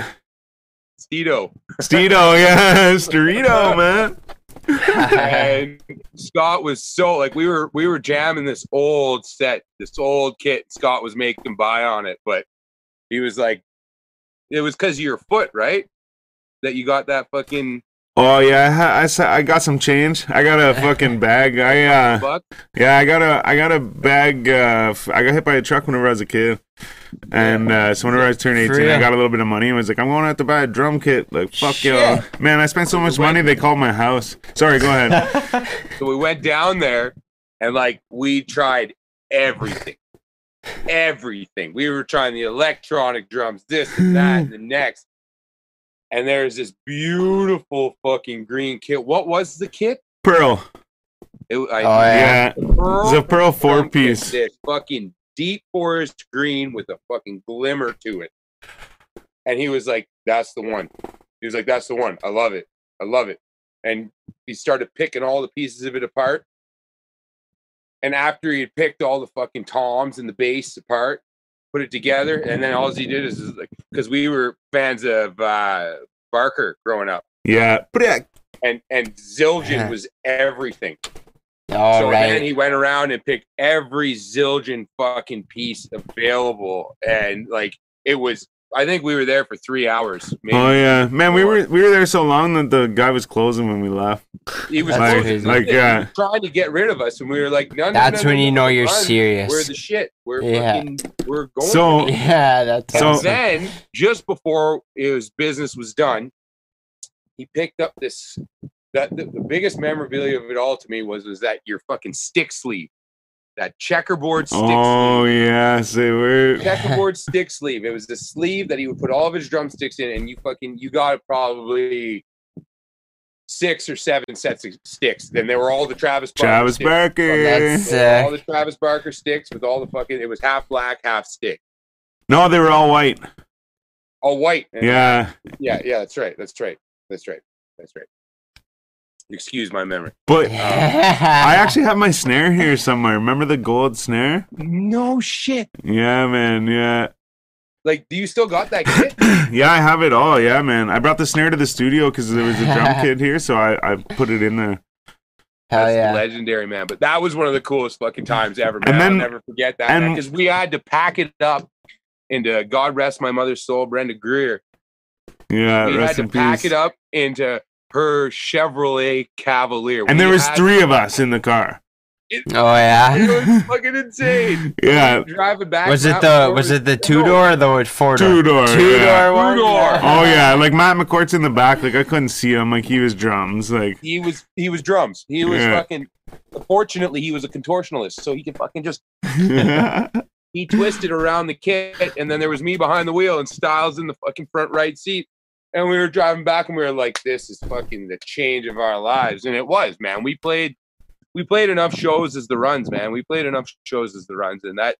Stedo. Stedo, yeah. Storito, man. And Scott was so like we were we were jamming this old set, this old kit. Scott was making buy on it, but he was like, it was because of your foot, right? That you got that fucking Oh yeah, I, I, I got some change. I got a fucking bag. I uh. Yeah, I got a I got a bag. Uh, f- I got hit by a truck whenever I was a kid, and uh, so whenever I turned eighteen, I got a little bit of money and was like, I'm going to have to buy a drum kit. Like, fuck y'all, man! I spent so much money they called my house. Sorry, go ahead. So we went down there and like we tried everything. Everything. We were trying the electronic drums, this and that, and the next. And there's this beautiful fucking green kit. What was the kit? Pearl, It, I, Oh, yeah. yeah, it's a pearl four piece. This fucking deep forest green with a fucking glimmer to it. And he was like, "That's the one." He was like, "That's the one. I love it. I love it." And he started picking all the pieces of it apart. And after he had picked all the fucking toms and the bass apart, put it together, and then all he did is, is like, because we were fans of uh, Barker growing up, Yeah, but yeah, and and Zildjian was everything. All so right. then he went around and picked every Zildjian fucking piece available, and like it was. I think we were there for three hours. Maybe. oh yeah, man, we were we were there so long that the guy was closing when we left. He was Like, crazy. like he yeah, was trying to get rid of us, and we were like, "No, no, That's no, when no, you know you're run. serious. We're the shit. We're Yeah. fucking. We're going." So- yeah, that's So- and then, just before his business was done, he picked up this. That the, the biggest memorabilia of it all to me was was that your fucking stick sleeve, that checkerboard stick oh, sleeve. oh yeah, say word. checkerboard stick sleeve. It was the sleeve that he would put all of his drumsticks in, and you fucking you got probably six or seven sets of sticks. Then they were all the Travis Barker Travis sticks. Barker. That's- They all the Travis Barker sticks with all the fucking. It was half black, half stick. No, they were all white. All white. And- Yeah, yeah, yeah. That's right. That's right. That's right. That's right. Excuse my memory. but uh, I actually have my snare here somewhere. Remember the gold snare? No shit. Yeah, man. Yeah. Like, do you still got that kit? Yeah, I have it all. Yeah, man. I brought the snare to the studio because there was a drum kit here, so I, I put it in there. Hell That's yeah. legendary, man. But that was one of the coolest fucking times ever, man. And then- I'll never forget that. Because we had to pack it up into God rest my mother's soul, Brenda Greer. Yeah, we had to in pack peace. it up into her Chevrolet Cavalier. And We there was three of us in the car. Oh yeah. It was fucking insane. Yeah, Driving back. Was it the was it the two door or the four door? two door. Two yeah. door one. Two-door. Oh yeah, like Matt McCourt's in the back. Like I couldn't see him. Like he was drums. Like He was he was drums. He was Yeah. fucking. Fortunately, he was a contortionist, so he could fucking just he twisted around the kit, and then there was me behind the wheel and Styles in the fucking front right seat. And we were driving back, and we were like, "This is fucking the change of our lives." And it was, man. We played, we played enough shows as the runs, man. We played enough shows as the runs, and that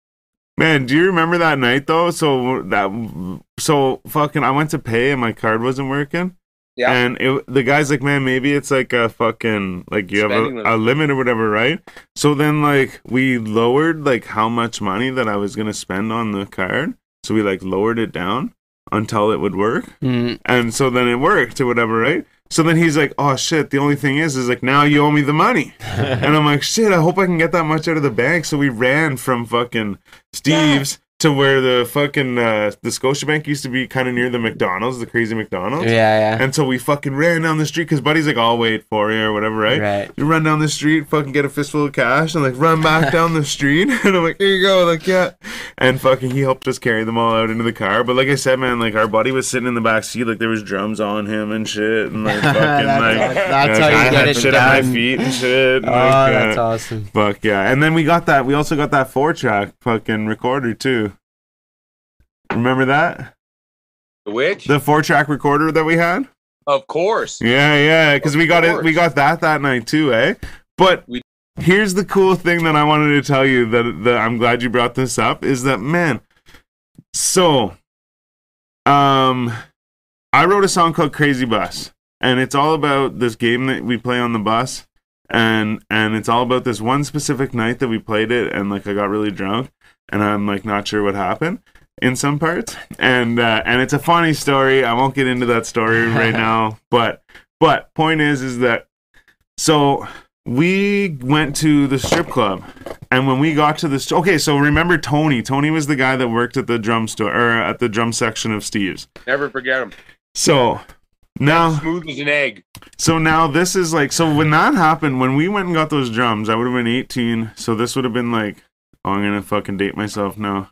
man. Do you remember that night though? So that so fucking. I went to pay and my card wasn't working. Yeah. And it, the guy's like, man, maybe it's like a fucking like you Spending have a, a limit or whatever, right? So then like we lowered like how much money that I was gonna spend on the card. So we like lowered it down until it would work. Mm. And so then it worked or whatever, right? So then he's like, "Oh shit!" The only thing is, is like now you owe me the money, and I'm like, "Shit! I hope I can get that much out of the bank." So we ran from fucking Steve's to where the fucking uh, the Scotiabank used to be, kind of near the McDonald's, the crazy McDonald's. Yeah, yeah. And so we fucking ran down the street because Buddy's like, "I'll wait for you" or whatever, right? Right. You run down the street, fucking get a fistful of cash, and like run back down the street. And I'm like, here you go, like yeah. And fucking he helped us carry them all out into the car. But like I said, man, like our buddy was sitting in the back seat, like there was drums on him and shit, and like fucking That's like that's like, how you get it shit at my feet and shit. and, Oh, like, that's uh, awesome. Fuck yeah. And then we got that. We also got that four track fucking recorder too. Remember that? The witch? The four track recorder that we had? of course. Yeah, yeah, because we got it. We got that that night too, eh? But We- here's the cool thing that I wanted to tell you that that I'm glad you brought this up is that man. So, um, I wrote a song called Crazy Bus, and it's all about this game that we play on the bus, and and it's all about this one specific night that we played it, and like I got really drunk, and I'm like not sure what happened in some parts, and uh, and it's a funny story. I won't get into that story right now, but but point is is that so we went to the strip club and when we got to the st- okay so remember tony tony was the guy that worked at the drum store or at the drum section of steve's Never forget him. so now Smooth as an egg. so now this is like so when that happened when we went and got those drums i would have been 18 so this would have been like oh i'm gonna fucking date myself now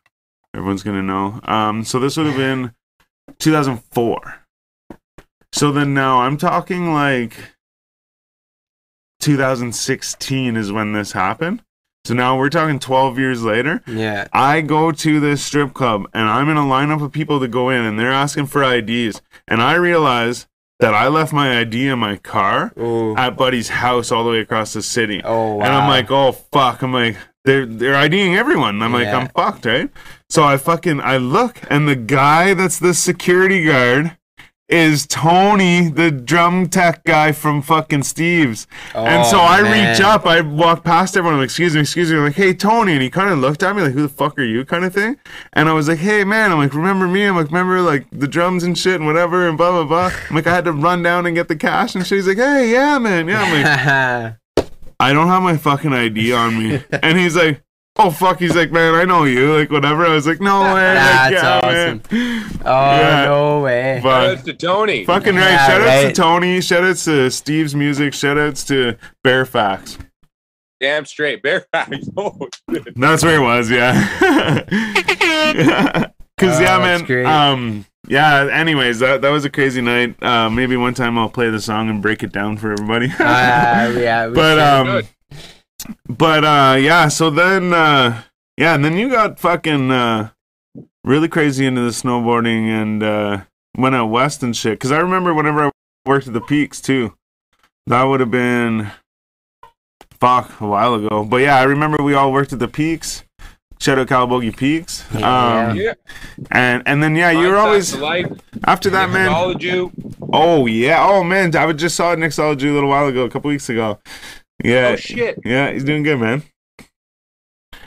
everyone's gonna know um so this would have been 2004 so then now i'm talking like 2016 is when this happened so now we're talking 12 years later Yeah. I go to this strip club and I'm in a lineup of people to go in and they're asking for IDs. And I realize that I left my ID in my car Ooh. at Buddy's house all the way across the city. Oh wow. And I'm like, oh fuck. I'm like, they're they're IDing everyone. I'm like, I'm fucked, right? So I fucking I look and the guy that's the security guard is Tony, the drum tech guy from fucking Steve's. Oh, and so Oh, I man. reach up, I walk past everyone, I'm like, excuse me, excuse me. I'm like, hey, Tony. And he kind of looked at me like, who the fuck are you, kind of thing. And I was like, hey, man. I'm like, remember me? I'm like, remember like the drums and shit and whatever and blah, blah, blah. I'm like, I had to run down and get the cash and shit. He's like, hey, yeah, man. Yeah. I'm like, I don't have my fucking ID on me. and he's like, oh, fuck. He's like, man, I know you. Like, whatever. I was like, no way. Like, That's yeah, awesome. man. oh Yeah. no way. But Shout to Tony. fucking right. Yeah, Shout outs to. Tony. Shout outs to Steve's music. Shout outs to Bearfax. Damn straight. Bareback. Oh, shit. That's where it was, yeah. Cause Oh, yeah, man. great. Um, yeah. Anyways, that that was a crazy night. Uh, maybe one time I'll play the song and break it down for everybody. Uh, yeah. we but um, Good. But uh, yeah. So then, uh, yeah, and then you got fucking uh, really crazy into the snowboarding and uh, went out west and shit. Cause I remember whenever I worked at the peaks too. That would have been fuck a while ago. But yeah, I remember we all worked at the peaks. Shadow Calabogie Peaks. Yeah. Um, Yeah. and and then yeah, you were always to life. after that man. Acknowledge. Oh yeah, oh man, I just saw Nick Solid a little while ago, a couple weeks ago. Yeah, Oh shit. yeah, he's doing good, man.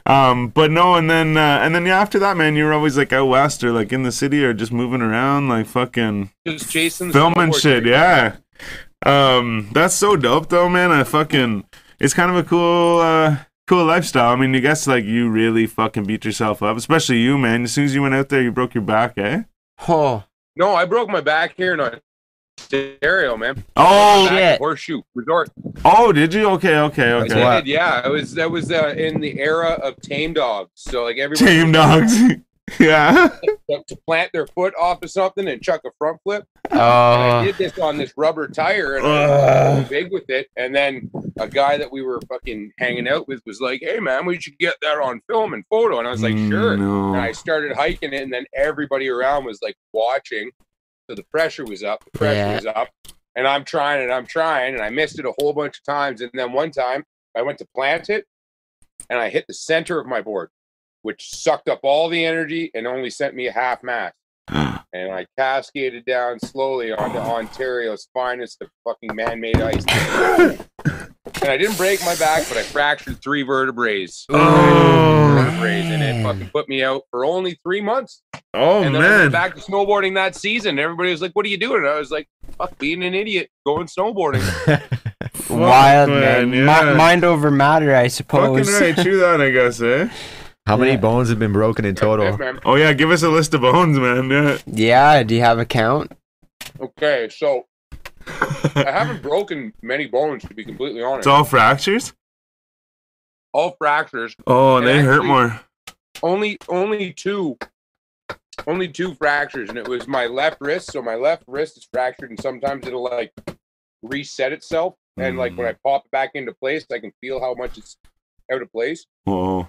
Um, but no, and then uh, and then yeah, after that, man, you were always like out west or like in the city or just moving around, like fucking Just chasing the filming shit. trick. Yeah, um, that's so dope though, man. I fucking, it's kind of a cool, uh, cool lifestyle. I mean, you guess like you really fucking beat yourself up, especially you, man. As soon as you went out there, you broke your back, eh? Oh. No, I broke my back here in Ontario, man. Oh, shit. Horseshoe Resort. oh, did you? Okay, okay, I okay. Wow. did, yeah. It was that was uh, in the era of tame dogs. So like everybody Tame dogs. yeah. to, plant their foot off of something and chuck a front flip. Oh. I did this on this rubber tire and I was big with it. And then a guy that we were fucking hanging out with was like, "Hey man, we should get that on film and photo." And I was like, "Sure." No. And I started hiking it, and then everybody around was like watching. So the pressure was up. The pressure Yeah. was up. And I'm trying and I'm trying, and I missed it a whole bunch of times. And then one time I went to plant it, and I hit the center of my board, which sucked up all the energy and only sent me a half mast. and I cascaded down slowly onto Ontario's finest of fucking man-made ice. and I didn't break my back, but I fractured three vertebrae. Oh. Vertebrae, and it fucking put me out for only three months. Oh and then I man. went back to snowboarding that season. Everybody was like, "What are you doing?" And I was like, "Fuck, being an idiot, going snowboarding." Wild man, man, Mi- yeah. mind over matter, I suppose. Fucking right, true that I guess, eh? How many Yeah. bones have been broken in total? Oh yeah, give us a list of bones, man. Yeah. Yeah, do you have a count? Okay, so I haven't broken many bones to be completely honest. it's all fractures. all fractures. Oh, And they hurt more. Only only two only two fractures and it was my left wrist. So my left wrist is fractured and sometimes it'll like reset itself. And like when I pop it back into place, I can feel how much it's out of place. Whoa.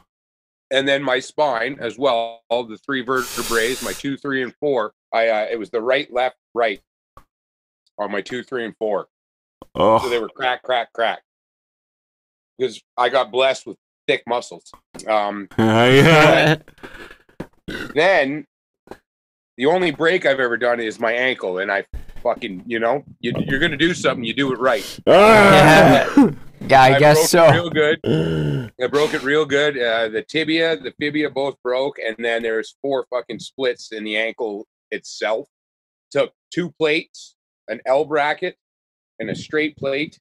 And then my spine as well, all the three vertebrae, my two, three, and four. I uh, it was the right, left, right on my two, three, and four. So they Oh. were crack, crack, crack. Because I got blessed with thick muscles. Um, yeah. then the only break I've ever done is my ankle, and I fucking, you know, you, you're gonna do something, you do it right. Ah. Yeah, I, guess broke so. It real good. I broke it real good. Uh, the tibia, the fibia both broke, and then there's four fucking splits in the ankle itself. Took two plates, an L bracket, and a straight plate,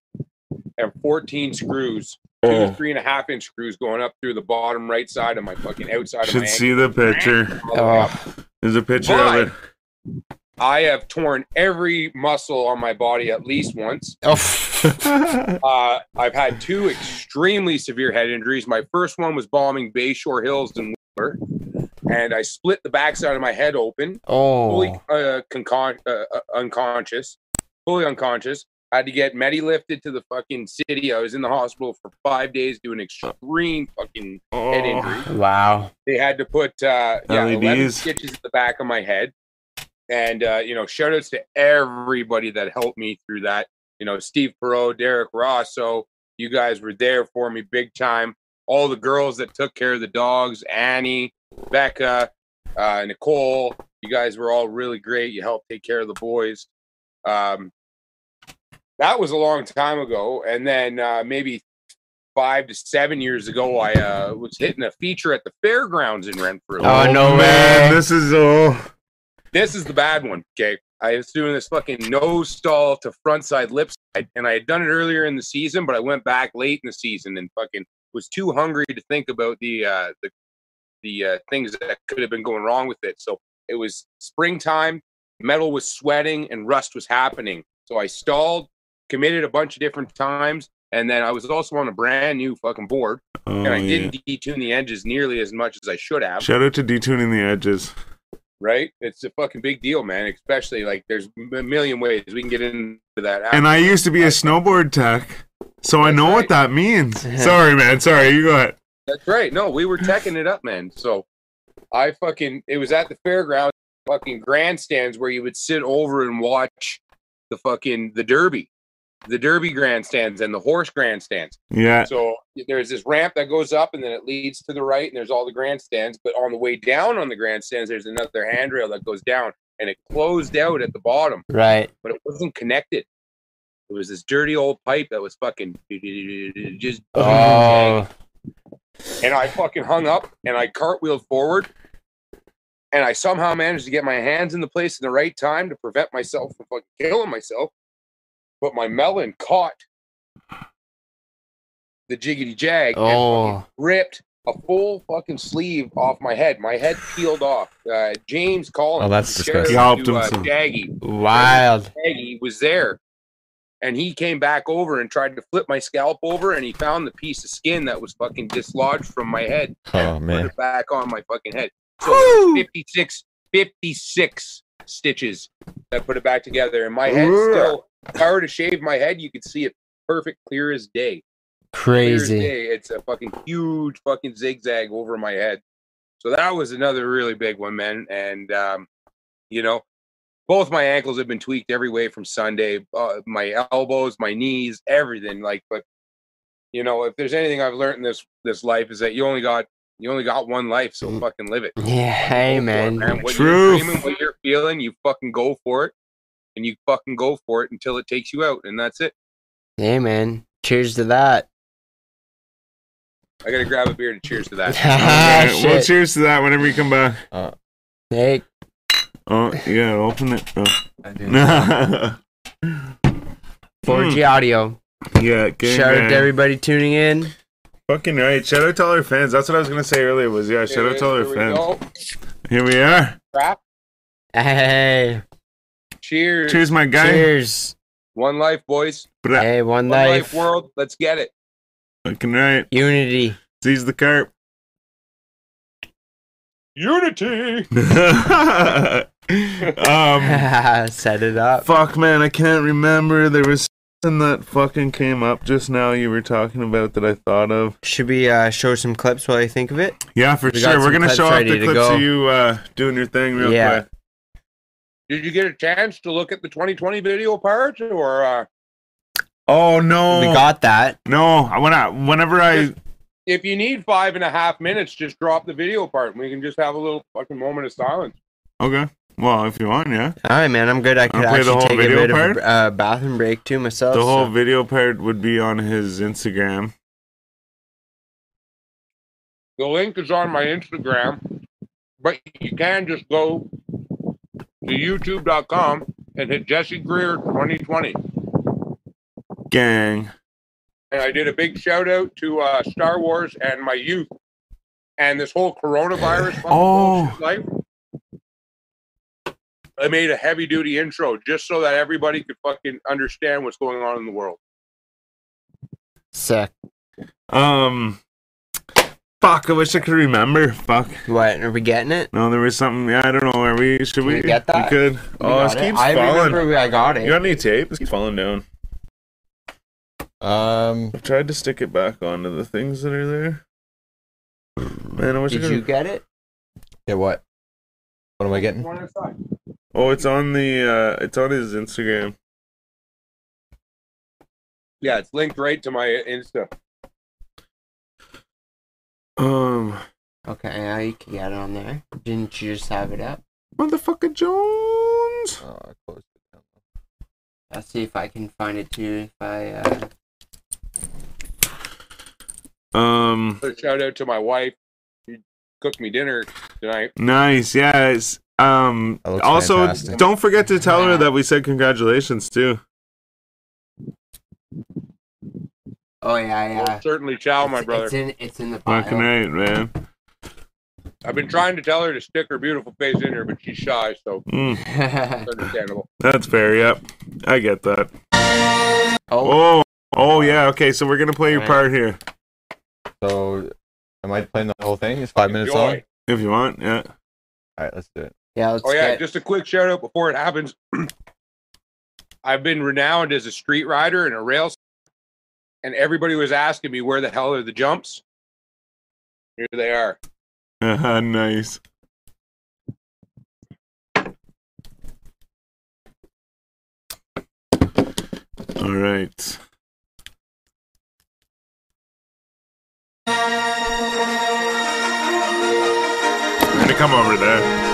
and 14 screws. Two Oh. three and a half inch screws going up through the bottom right side of my fucking outside of Should my ankle. see the picture. all the way up. Oh, There's a picture Why? of it. I have torn every muscle on my body at least once. oh. Uh, I've had two extremely severe head injuries. My first one was bombing Bayshore Hills in Wheeler, and I split the backside of my head open, fully oh. uh, concon- uh, uh, unconscious, fully unconscious. I had to get medi lifted to the fucking city. I was in the hospital for five days doing extreme fucking head Oh. injury. Wow. They had to put uh, yeah, 11 stitches in the back of my head. And, uh, you know, shout outs to everybody that helped me through that. You know, Steve Perot, Derek Rosso, you guys were there for me big time. All the girls that took care of the dogs, Annie, Becca, uh, Nicole, you guys were all really great. You helped take care of the boys. Um, that was a long time ago. And then uh, maybe five to seven years ago, I uh, was hitting a feature at the fairgrounds in Renfrew. Oh, no man, way. this is oh. This is the bad one. Okay. I was doing this fucking nose stall to front side lip side, and I had done it earlier in the season, but I went back late in the season and fucking was too hungry to think about the uh, the the uh, things that could have been going wrong with it. So it was springtime, metal was sweating, and rust was happening. So I stalled, committed a bunch of different times, and then I was also on a brand new fucking board, Oh, and I yeah. didn't detune the edges nearly as much as I should have. Shout out to detuning the edges. right? It's a fucking big deal, man. Especially like there's a million ways we can get into that. And I used to be a snowboard tech, so I know right. what that means. Sorry, man. Sorry, you go ahead. That's right. No, we were teching it up, man. So I fucking it was at the fairground, fucking grandstands where you would sit over and watch the fucking the derby, the derby grandstands and the horse grandstands. Yeah. So there's this ramp that goes up and then it leads to the right and there's all the grandstands. But on the way down on the grandstands, there's another handrail that goes down and it closed out at the bottom. Right. but it wasn't connected. It was this dirty old pipe that was fucking just. Oh. And I fucking hung up and I cartwheeled forward. And I somehow managed to get my hands in the place in the right time to prevent myself from fucking killing myself. But my melon caught the jiggity jag and Oh. fucking ripped a full fucking sleeve off my head. My head peeled off. Uh, James Collins. Oh, that's shout out disgusting. Helped to, him uh, some. Jaggy. Wild. Peggy was there. And he came back over and tried to flip my scalp over, and he found the piece of skin that was fucking dislodged from my head. Oh and Put man. it back on my fucking head. So 56, 56 stitches that put it back together. And my head still, if I were to shave my head, you could see it perfect, clear as day. Clear as Crazy. day. It's a fucking huge fucking zigzag over my head. So that was another really big one, man. And um, you know, both my ankles have been tweaked every way from Sunday. Uh, my elbows, my knees, everything. Like, but you know, if there's anything I've learned in this this life is that you only got You only got one life, so Mm. fucking live it. Yeah, hey it, man. What Truth. you're dreaming, what you're feeling, you fucking go for it, and you fucking go for it until it takes you out, and that's it. Hey man. Cheers to that. I gotta grab a beer and cheers to that. Ah, Okay, well, cheers to that whenever you come back. Hey, Oh, yeah, open it. Oh. I do. 4G audio. yeah, gang, Shout out to everybody tuning in. Fucking right. Shout out to all our fans. That's what I was gonna say earlier. Was yeah, shout out to all our Here we fans. Here we are. Crap. Hey, Cheers. Cheers, my guy. cheers. One life, boys. Bra- Hey, one One life life. world. Let's get it. Fucking right. Unity. Seize the carp. Unity. um, Set it up. fuck, man, I can't remember. There was something that fucking came up just now. You were talking about that I thought of. Should we uh, show some clips while you think of it? Yeah, for We sure. We're gonna show off the clips go. of you uh, doing your thing real Yeah. quick. Did you get a chance to look at the 2020 video part, or uh, Oh no, We got that. no. I when I whenever I if you need five and a half minutes, just drop the video part, and we can just have a little fucking moment of silence. okay. Well, if you want, yeah. All right, man. I'm good. I could Wanna play the actually whole take a video bit part? of a uh, bathroom break too myself. The whole so- video part would be on his Instagram. The link is on my Instagram, but you can just go to youtube.com and hit Jesse Greer 2020. Gang. And I did a big shout out to uh, Star Wars and my youth and this whole coronavirus Oh. life. I made a heavy duty intro just so that everybody could fucking understand what's going on in the world. Sick. Um. Fuck, I wish I could remember. Fuck. What? Are we getting it? No, there was something. Yeah, I don't know. Are we? Should we? we get that? We could. We oh, got it it. keeps I falling. remember I got it. You got any tape? It keeps falling down. Um, I've tried to stick it back onto the things that are there. Man, I wish I Did could. you get it? yeah, what? What am I getting? Oh, it's on the. uh It's on his Instagram. Yeah, it's linked right to my Insta. Um, Okay, yeah, you can get it on there. Didn't you just have it up? motherfucker Jones. Oh, I closed it down. Let's see if I can find it too. If I uh, Um, A shout out to my wife. She cooked me dinner tonight. nice. Yes. Um. Also, fantastic. don't forget to tell her that we said congratulations too. Oh yeah, yeah. Well, certainly chow, my It's- brother. It's in it's in the bio. Fucking right, man. I've been trying to tell her to stick her beautiful face in here, but she's shy, so Mm, understandable. that's fair. Yep, I get that. oh, Oh, oh yeah. Okay, so we're gonna play your Right. part here So, am I playing the whole thing? It's five minutes long. if you want. Yeah. All right, let's do it. yeah. Let's Oh yeah, get. just a quick shout out before it happens. I've been renowned as a street rider and a rail, s- and everybody was asking me where the hell are the jumps. Here they are. Uh, nice. All right. I'm gonna come over there.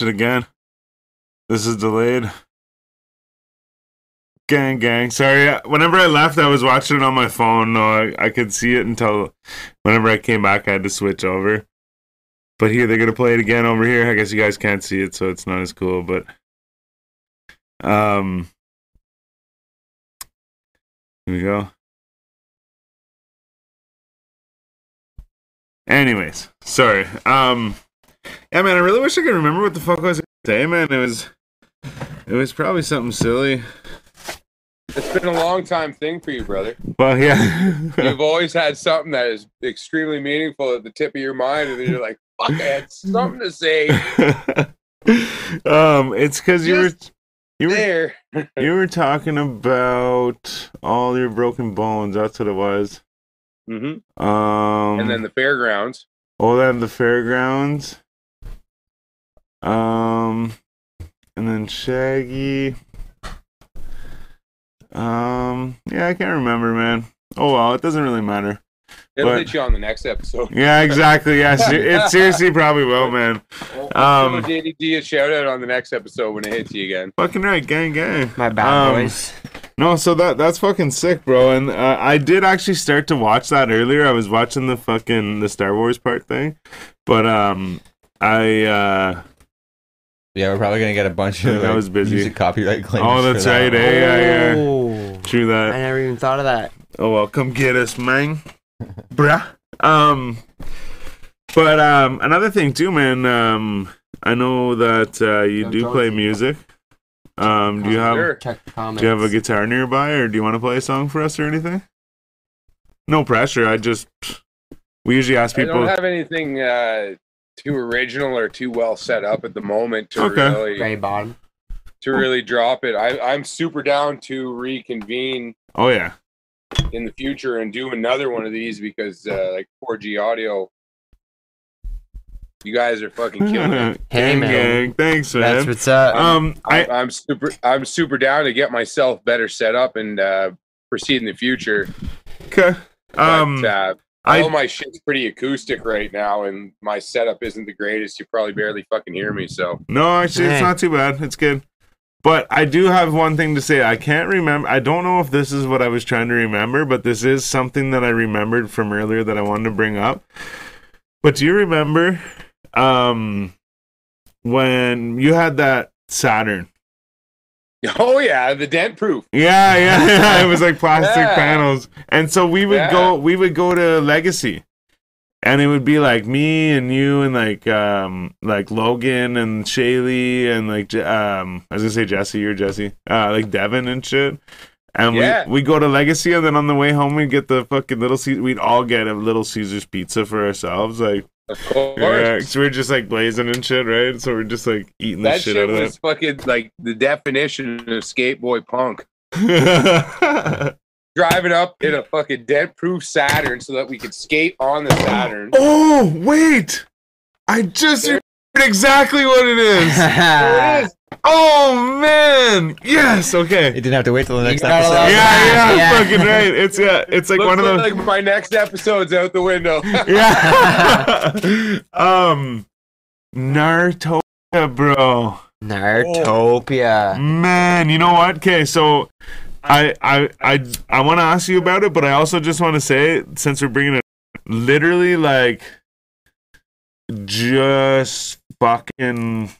Watch it again. This is delayed. Gang, gang. Sorry, whenever I left, I was watching it on my phone. No, I, I could see it until whenever I came back, I had to switch over. But here, they're going to play it again over here. I guess you guys can't see it, so it's not as cool, but. Um. Here we go. Anyways, sorry. Um. Yeah, man, I really wish I could remember what the fuck I was gonna man. It was, it was probably something silly. It's been a long time thing for you, brother. Well, yeah, You've always had something that is extremely meaningful at the tip of your mind, and then you're like, "Fuck, I had something to say um, it's because you were, you were, there." you were talking about all your broken bones. That's what it was. Mm-hmm. Um, And then the fairgrounds. oh, then the fairgrounds. Um, and then Shaggy. Um, yeah, I can't remember, man. Oh well, it doesn't really matter. It'll But- hit you on the next episode. Yeah, exactly. Yeah, it seriously probably will, man. Um, JDD a shout out on the next episode when it hits you again. Fucking right, gang, gang. My bad, Um, boys. No, so that that's fucking sick, bro. And uh, I did actually start to watch that earlier. I was watching the fucking the Star Wars part thing, but um, I uh, Yeah, we're probably gonna get a bunch of I like, was busy. music copyright claims. oh, for that's that right. one. Eh? Yeah, yeah. Oh, True I never even thought of that. Oh well, come get us, man, bruh. Um, but um, another thing too, man. Um, I know that uh, you Don't do play to music. Um, do you have Sure. Check the comments. do you have a guitar nearby, or do you want to play a song for us or anything? No pressure. I just we usually ask people. I people. don't have anything uh, too original or too well set up at the moment to Okay. really Gray bottom. to really drop it. I, I'm super down to reconvene oh yeah, in the future and do another one of these because uh, like 4G audio You guys are fucking killing it. Hey, Gang, man. gang. Thanks, man. That's what's up. um, I, I I'm super. I'm super down to get myself better set up and uh, proceed in the future. okay. Um, but, uh, I all my shit's pretty acoustic right now, and my setup isn't the greatest. You probably barely fucking hear me. So no, actually, it's not too bad. It's good. But I do have one thing to say. I can't remember. I don't know if this is what I was trying to remember, but this is something that I remembered from earlier that I wanted to bring up. But do you remember um when you had that Saturn? oh yeah, the dent proof. Yeah, yeah, yeah. It was like plastic Yeah. panels. And so we would Yeah. go we would go to Legacy. And it would be like me and you and like um like Logan and Shaylee and like um I was gonna say Jesse or Jesse. Uh like Devin and shit. And Yeah. we we go to Legacy and then on the way home we'd get the fucking little Ce- we'd all get a little Caesar's pizza for ourselves. Like Of course. yeah, so we're just like blazing and shit, right? So we're just like eating the that shit, shit out of was fucking like the definition of skateboy punk. Driving up in a fucking dent proof Saturn so that we could skate on the Saturn. Oh, wait. I just remembered exactly what it is. There it is. Oh, man. Yes. Okay. You didn't have to wait till the next episode. Yeah, yeah, Yeah. fucking right. It's yeah, it's like Looks one of those. like my next episode's out the window. yeah. um, Nartopia, bro. Nartopia. Man, you know what? Okay, so I I I I want to ask you about it, but I also just want to say since we're bringing it, literally like just fucking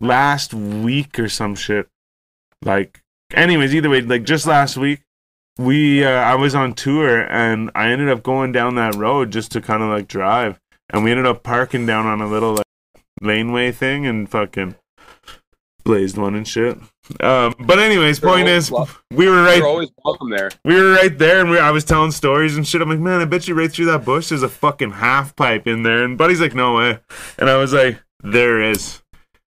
last week or some shit. Like, anyways, either way, like just last week, we uh, I was on tour and I ended up going down that road just to kind of like drive, and we ended up parking down on a little like laneway thing and fucking blazed one and shit. Um, but anyways, You're point is, we were right You're always welcome there. we were right there, and we, I was telling stories and shit. I'm like, man, I bet you right through that bush there's a fucking half pipe in there. And Buddy's like, no way. And I was like, there is.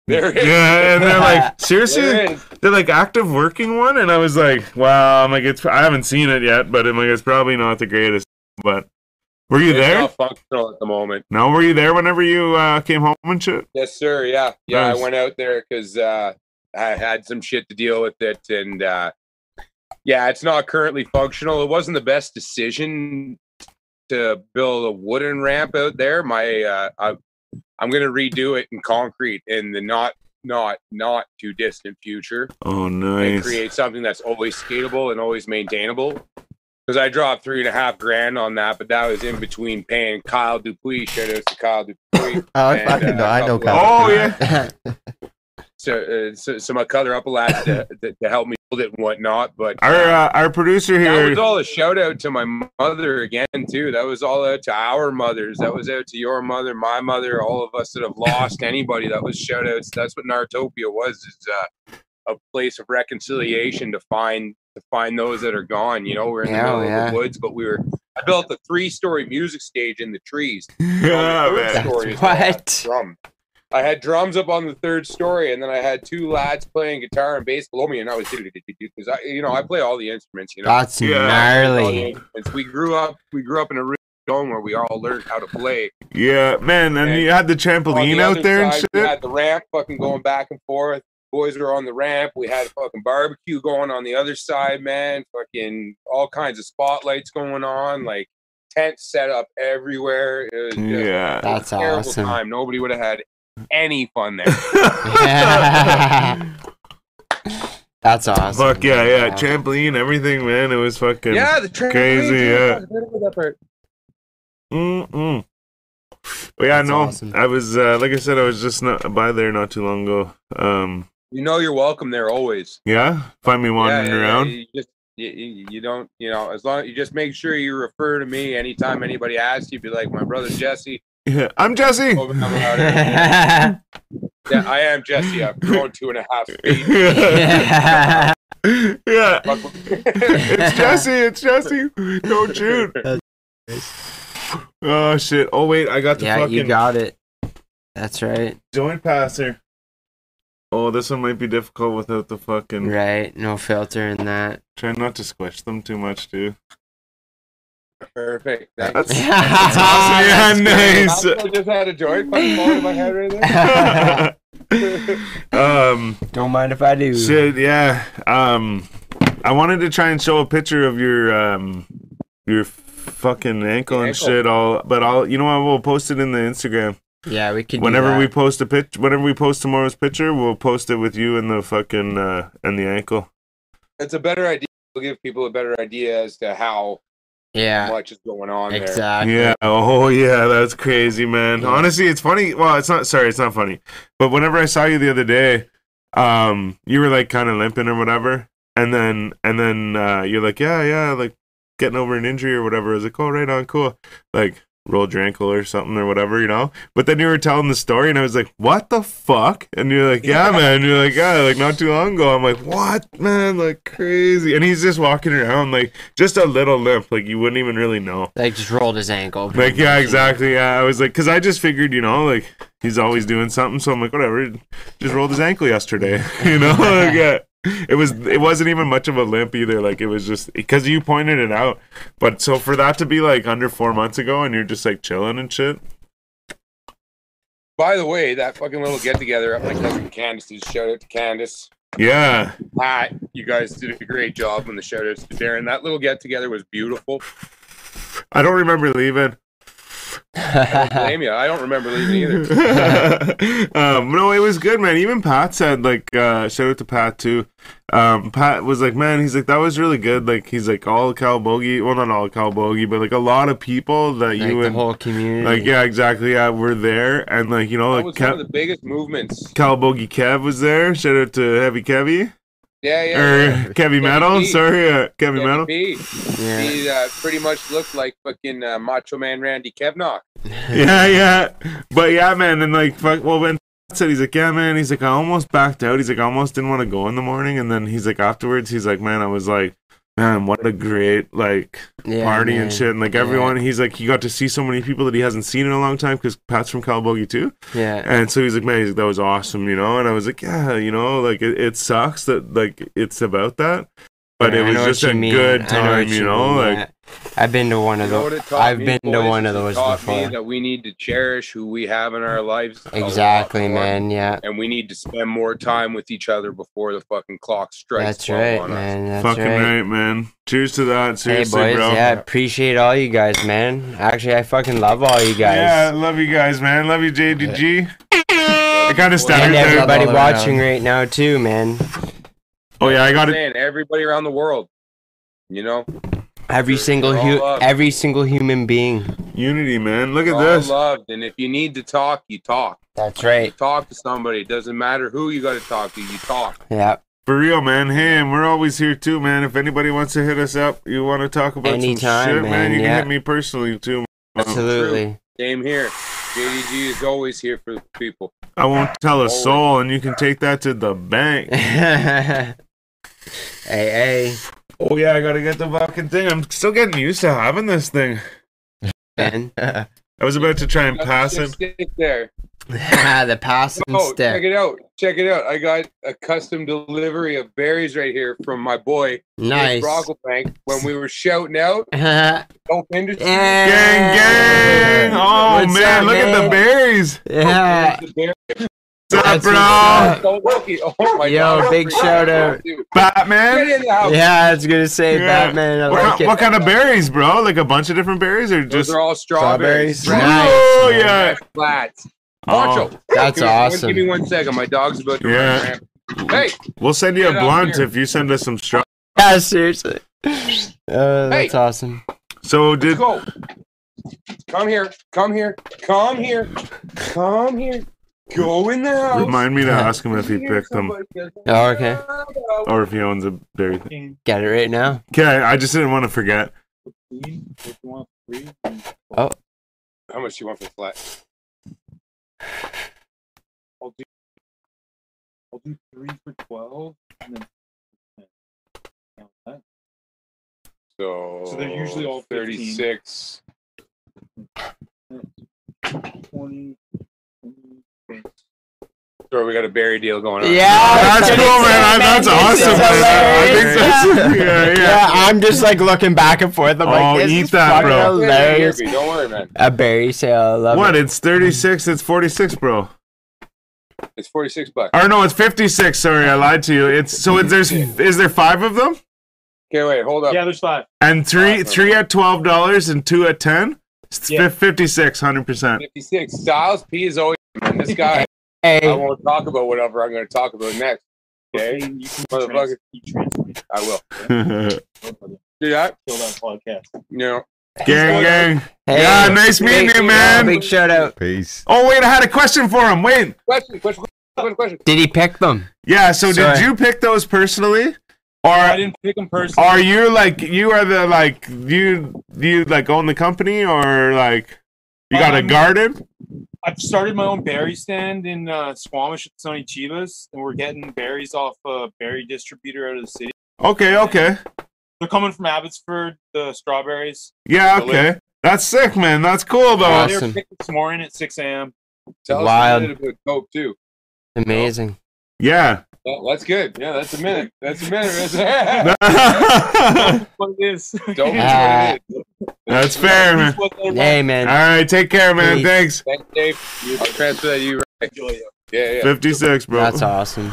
There. Yeah, and they're like, seriously, There it is. they're like active working one, and I was like, wow. I'm like, it's. I haven't seen it yet, but I'm like, it's probably not the greatest. But were you It's there? functional at the moment. No, were you there whenever you uh, came home and shit? Yes, sir. Yeah, yeah. Nice. I went out there because uh, I had some shit to deal with it, and uh, yeah, it's not currently functional. It wasn't the best decision to build a wooden ramp out there. My, uh, I, I'm gonna redo it in concrete in the not, not, not too distant future, Oh, nice! and create something that's always skatable and always maintainable. Because I dropped three and a half grand on that, but that was in between paying Kyle Dupuis. Shout out to Kyle Dupuis. Oh, I And, fucking uh, know. I know. Kyle. Oh yeah. So, uh, so some other upper lads to, to, to help me build it and whatnot. But Our uh, our producer here that was all a shout out to my mother again too. That was all out to our mothers. That was out to your mother, my mother, all of us that have lost anybody. That was shout outs. That's what Nartopia was. Is uh, a place of reconciliation to find to find those that are gone. You know, we're in the Yeah, middle yeah. of the woods, but we were. I built a three story music stage in the trees. yeah, the man. story is where I had What? I had drums up on the third story, and then I had two lads playing guitar and bass below me, and I was because I, you know, I play all the instruments. You know, That's Yeah. Gnarly. We grew up. We grew up in a room where we all learned how to play. Yeah, man, and And you had the trampoline the out other there and shit. We had the ramp fucking going back and forth. Boys were on the ramp. We had a fucking barbecue going on the other side, man. Fucking all kinds of spotlights going on, like tents set up everywhere. It was just Yeah. That's a terrible awesome. time. Nobody would have had any fun there. That's awesome. Fuck yeah, yeah. Trampoline, everything, man. It was fucking yeah, the trampoline, crazy, yeah. I forgot about that part. Mm-mm. But yeah, That's no, awesome. I was uh, like I said, I was just not by there not too long ago. Um, You know you're welcome there always. yeah, find me wandering yeah, yeah, around. You just you, you you don't you know as long you just make sure you refer to me anytime anybody asks you. Be like my brother Jesse. Yeah, I'm Jesse. Oh, Over yeah. Yeah, I am Jesse. I'm growing two and a half feet. yeah, Fuck it's Jesse. It's Jesse. Don't shoot. Oh shit! Oh wait, I got the yeah, fucking you got it. That's right. joint passer. Oh, this one might be difficult without the fucking. Right. No filter in that. Try not to squish them too much, too. Perfect. Thank That's, that's awesome. Yeah, nice. I just had a joint fucking fall in my head right there. um, Don't mind if I do. shit, yeah. Um, I wanted to try and show a picture of your um, your fucking ankle and Ankle. shit. All, but I'll, you know what? We'll post it in the Instagram. Yeah, we can. Whenever that. we post a pitch, whenever we post tomorrow's picture, we'll post it with you and the fucking uh, and the ankle. It's a better idea. It'll give people a better idea as to how Yeah. much is going on there. Exactly. Yeah. Oh, yeah. That's crazy, man. Yeah. Honestly, it's funny. Well, it's not. Sorry, it's not funny. But whenever I saw you the other day, um, you were like kind of limping or whatever, and then and then uh, you're like, yeah, yeah, like getting over an injury or whatever. I was like, oh, right on, cool. Like rolled your ankle or something or whatever, you know. But then you were telling the story, and I was like, what the fuck? And you're like, yeah, man. You're like, yeah, like not too long ago. I'm like, what, man? Like crazy. And he's just walking around like just a little limp, like you wouldn't even really know. Like just rolled his ankle. Like yeah, exactly. Yeah, I was like, because I just figured, you know, like he's always doing something, so I'm like, whatever. Just rolled his ankle yesterday, you know. like, yeah. It was. It wasn't even much of a limp either. Like it was just because you pointed it out. But so for that to be like under four months ago, and you're just like chilling and shit. By the way, that fucking little get together at my cousin Candace's. Shout out to Candace. Yeah, Pat, you guys did a great job on the shout outs to Darren. That little get together was beautiful. I don't remember leaving. I don't blame you. I don't remember leaving either. um, no, it was good, man. Even Pat said, like, uh, shout out to Pat too. Um, Pat was like, man, he's like, that was really good. Like, he's like, all Calabogie, well, not all Calabogie, but like a lot of people that like you the and whole community. like, yeah, exactly, yeah, were there, and like, you know, That like was one of the biggest movements. Calabogie Kev was there. Shout out to Heavy Kevy Yeah, yeah. or yeah. Kevy Metal. P. Sorry, uh, Kevy Kevin Metal. P. yeah. He uh, pretty much looked like fucking uh, Macho Man Randy Kevnock. yeah, yeah. But yeah, man, and like, fuck, well, when said he's like, yeah, man, he's like, I almost backed out. He's like, I almost didn't want to go in the morning, and then he's like, afterwards, he's like, man, I was like, man, what a great like Yeah, party man. and shit, and like Yeah. everyone, he's like, he got to see so many people that he hasn't seen in a long time because Pat's from Calabogie too, Yeah. and so he's like, man, he's like, that was awesome, you know, and I was like, yeah, you know, like it, it sucks that like it's about that, but Yeah, it was just a mean. good time, what you know, mean, like. Yeah. I've been to one You of know those. I've me, been to one of It those taught me before. that we need to cherish who we have in our lives. Exactly, man. Yeah. And we need to spend more time with each other before the fucking clock strikes. That's right, on us. man. That's Fucking right. right. man. Cheers to that. Hey Seriously, boys, bro. yeah, appreciate all you guys, man. Actually, I fucking love all you guys. Yeah, I love you guys, man. Love you, JDG. I kind of stuttered and there. everybody watching right now too, man. Oh yeah, I got it. everybody around the world. You know, Every They're- single they're hu- every single human being. Unity, man. Look at all this. loved. And if you need to talk, you talk. That's right. Talk to somebody. It doesn't matter who you got to talk to. You talk. Yeah. For real, man. Hey, and we're always here too, man. If anybody wants to hit us up, you want to talk about Anytime, some shit, man, man, you yeah. can hit me personally too. man. Absolutely. Same here. JDG is always here for people. I won't tell a soul, and you can take that to the bank. hey, hey, Oh yeah, I gotta get the fucking thing. I'm still getting used to having this thing. man. I was about to try and pass it. him. stick there. the passing Oh, check it out. Check it out. I got a custom delivery of berries right here from my boy, Nice. Brocklebank, when we were shouting out. yeah. Dope industry. Gang, gang! Oh What's man, up, look at the berries. Yeah. The berries. What's up, That's bro? what's Oh my Yo, God. big shout out. Dude, Batman. in the house. Yeah, I was gonna say Yeah. Batman. I What, like kind, it. what kind of berries, bro? Like a bunch of different berries, or Those just? are all strawberries. Strawberries. Nice. Oh yeah. Flats. Oh, That's Give me- awesome. Give me one second. My dog's about to Yeah. run. Hey, we'll send you a blunt if you send us some straw. Yeah, seriously. Oh, that's Hey. awesome. So let's did go. Come here. Come here. Come here. Come here. Go in the house. remind me to ask him if he picked them Oh, okay. or if he owns a berry. thing. Get it right now. Okay, I just didn't want to forget. Oh, How much do you want for flat? I'll do, I'll do three for 12. And then. So, So they're usually all 15. 36. 20, 20. We got a berry deal going on. Yeah, That's cool, man. say, That's awesome, man. I think hilarious. that's yeah, yeah. Yeah, I'm just like looking back and forth. I'm Oh, like, this eat is that, fucking bro. hilarious. Don't worry, man. A berry sale. I love What? it. It's 36. It's 46, bro. It's forty six bucks. Or no, it's 56. Sorry, I lied to you. It's so it, there's is there five of them Okay, wait, hold up. Yeah, there's five. and three three at twelve dollars and two at ten. It's Yeah. 56, 100 percent. Fifty six. Styles P is always man. This guy. I Hey, won't talk about whatever I'm going to talk about next. Okay, You can Motherfucker. trans- I will Don't do that. Kill that podcast. You know, gang, gang. hey. Yeah, nice meeting Big- you, man. Big shout out. Peace. Oh wait, I had a question for him. Wait. question, question, question, question. Did he pick them? Yeah. So Sorry. did you pick those personally, or I didn't pick them personally. are you like you are the like you you like own the company or like you got a Um, garden? I've started my own berry stand in uh, Squamish at Sony Chivas, and we're getting berries off a berry distributor out of the city. Okay, okay. They're coming from Abbotsford, the strawberries. Yeah, okay. That's sick, man. That's cool though. They were Awesome. picked this morning at 6 a.m. Tell Wild. us a minute about dope too. Amazing. Yeah. Well, that's good. Yeah, that's a minute. That's a minute. That's, That's What it is. dope is what it is. fair, man. What they Hey, man. right, take care, man. Peace. Thanks. Thanks, Dave. I'll transfer that to you. Right. Enjoy it. Yeah, yeah. 56, bro. That's awesome.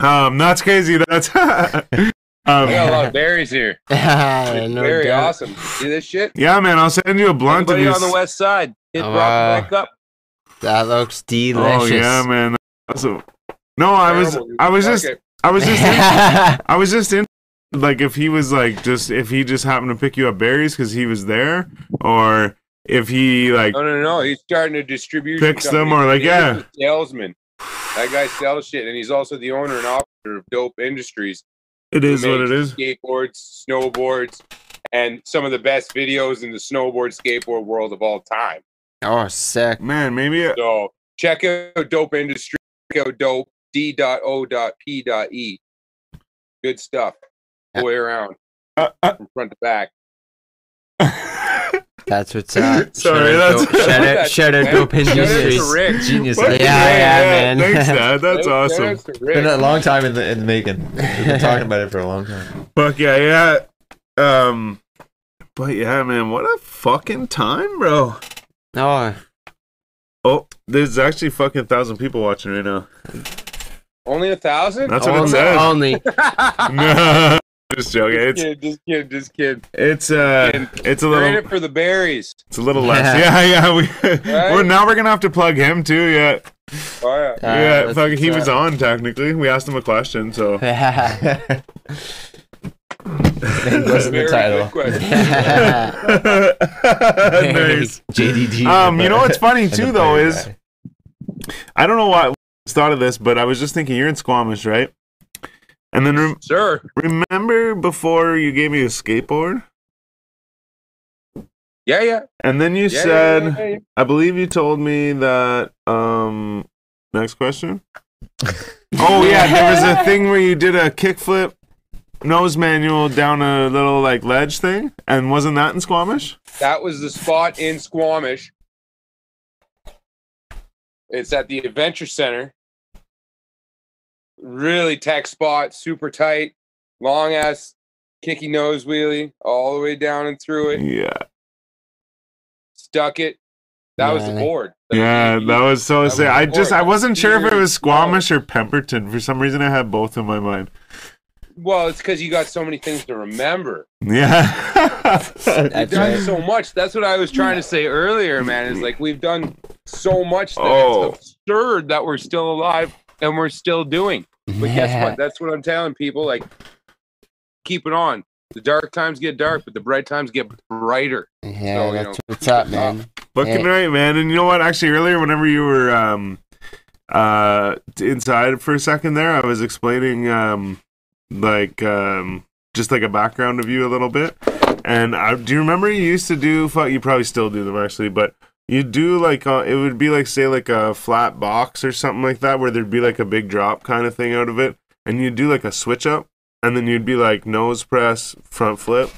Um, that's crazy. That's um, I got a lot of berries here. no Very doubt. awesome. See this shit? yeah, man. I'll send you a blunt of these. on the west side? Hit Oh, Brock wow. back up. That looks delicious. Oh yeah, man. That's awesome. No, I was, I was just. I was just, in, I was just in. Like if he was like just if he just happened to pick you up berries because he was there, or if he like No, no, no. He's starting a distribution. Picks them or like, He's yeah. salesman. That guy sells shit, and he's also the owner and operator of Dope Industries. it is what it is. Skateboards, snowboards, and some of the best videos in the snowboard skateboard world of all time. oh, sick. Man, maybe uh, So check out Dope Industry. Check out Dope D dot O dot P dot E. Good stuff. All the way around, uh, uh, from front to back. That's what's up. Sorry, shout that's- dope, shout out, shout out dope Shout to industries. Rick. Genius. Yeah, idea. yeah, man. Thanks, Dad. That's awesome. to Rick. Been a long time in the in the making. We've been talking about it for a long time. Fuck yeah, yeah. Um, but yeah, man, what a fucking time, bro. Oh, Oh, there's actually fucking thousand people watching right now. Only a thousand? That's what it only, says. only. no, just joking. Just It's kid, just kid, just kid. it's uh, it's a We're little it for the berries. it's a little less. Yeah, yeah. We well now we're gonna have to plug him too. Yeah, Oh yeah. Uh, yeah. that's Fucking, he was on technically. We asked him a question, so. Listen to the title. good nice. JDG. Um, you know what's funny too though is. I don't know why I thought of this, but I was just thinking you're in Squamish, right? And then rem- Sir. remember before you gave me a skateboard, Yeah, yeah. and then you yeah, said, yeah, yeah, yeah. I believe you told me that. Um, next question. oh yeah, there was a thing where you did a kickflip nose manual down a little like ledge thing, and wasn't that in Squamish? That was the spot in Squamish. It's at the Adventure Center. Really tech spot, super tight, long ass kicky nose wheelie all the way down and through it. Yeah, Stuck it. That was the Gnarly. board. yeah, that was so was sick. I just I wasn't sure if it was Serious Squamish or Pemberton. For some reason, I had both in my mind. Well, it's because you got so many things to remember. Yeah, We've done right. so much. That's what I was trying to say earlier, man. Is like we've done so much that Oh. it's absurd that we're still alive and we're still doing. But guess what? That's what I'm telling people. Like, keep it on. The dark times get dark, but the bright times get brighter. Yeah, So, you that's know, what's up, man. Looking Yeah. right, man. And you know what? Actually, earlier, whenever you were um, uh, inside for a second there, I was explaining um, like um, just like a background of you a little bit. And I, do you remember you used to do? fu- You probably still do them actually, but you do like uh, it would be like say like a flat box or something like that, where there'd be like a big drop kind of thing out of it, and you'd do like a switch up, and then you'd be like nose press, front flip.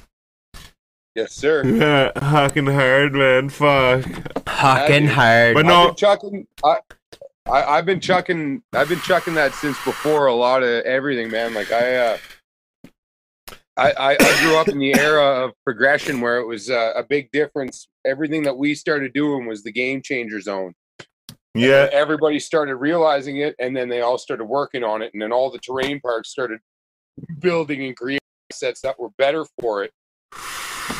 Yes, sir. Yeah, fucking hard, man. Fuck. Hawking dude. hard. But I've no, been chucking. I, I, I've been chucking. I've been chucking that since before a lot of everything, man. Like I, uh, I, I, grew up in the era of progression where it was uh, a big difference. Everything that we started doing was the game changer zone. Yeah. Everybody started realizing it, and then they all started working on it, and then all the terrain parks started building and creating sets that were better for it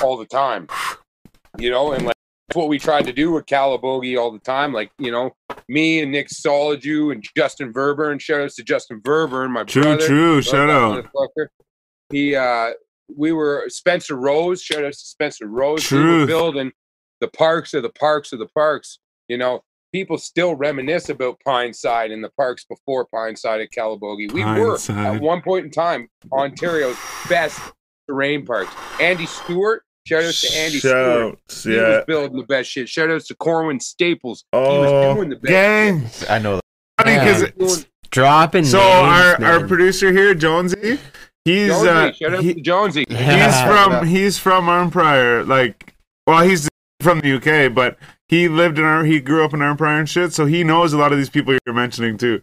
all the time. You know, and like that's what we tried to do with Calabogie all the time. Like, you know, me and Nick Soliju and Justin Verburn. Shout outs to Justin Verburn, my True, brother. true. Love Shout out. Motherfucker. He uh we were Spencer Rose, shout outs to Spencer Rose. We were building the parks of the parks of the parks. You know, people still reminisce about Pineside and the parks before Pineside at Calabogie. We were Pineside. at one point in time Ontario's best terrain parks. Andy Stewart, shout outs to Andy Stewart. Shouts, He yeah. was building the best shit. Shout outs to Corwin Staples. he was Oh, doing the best gang. I know that. Funny Yeah. 'cause shit. Dropping so names, our our producer here, Jonesy, he's Jonesy, uh, shout out he- to Jonesy. he's from he's from Arnprior. Like, well, he's from the UK, but he lived in our he grew up in Arnprior and shit, so he knows a lot of these people you're mentioning too.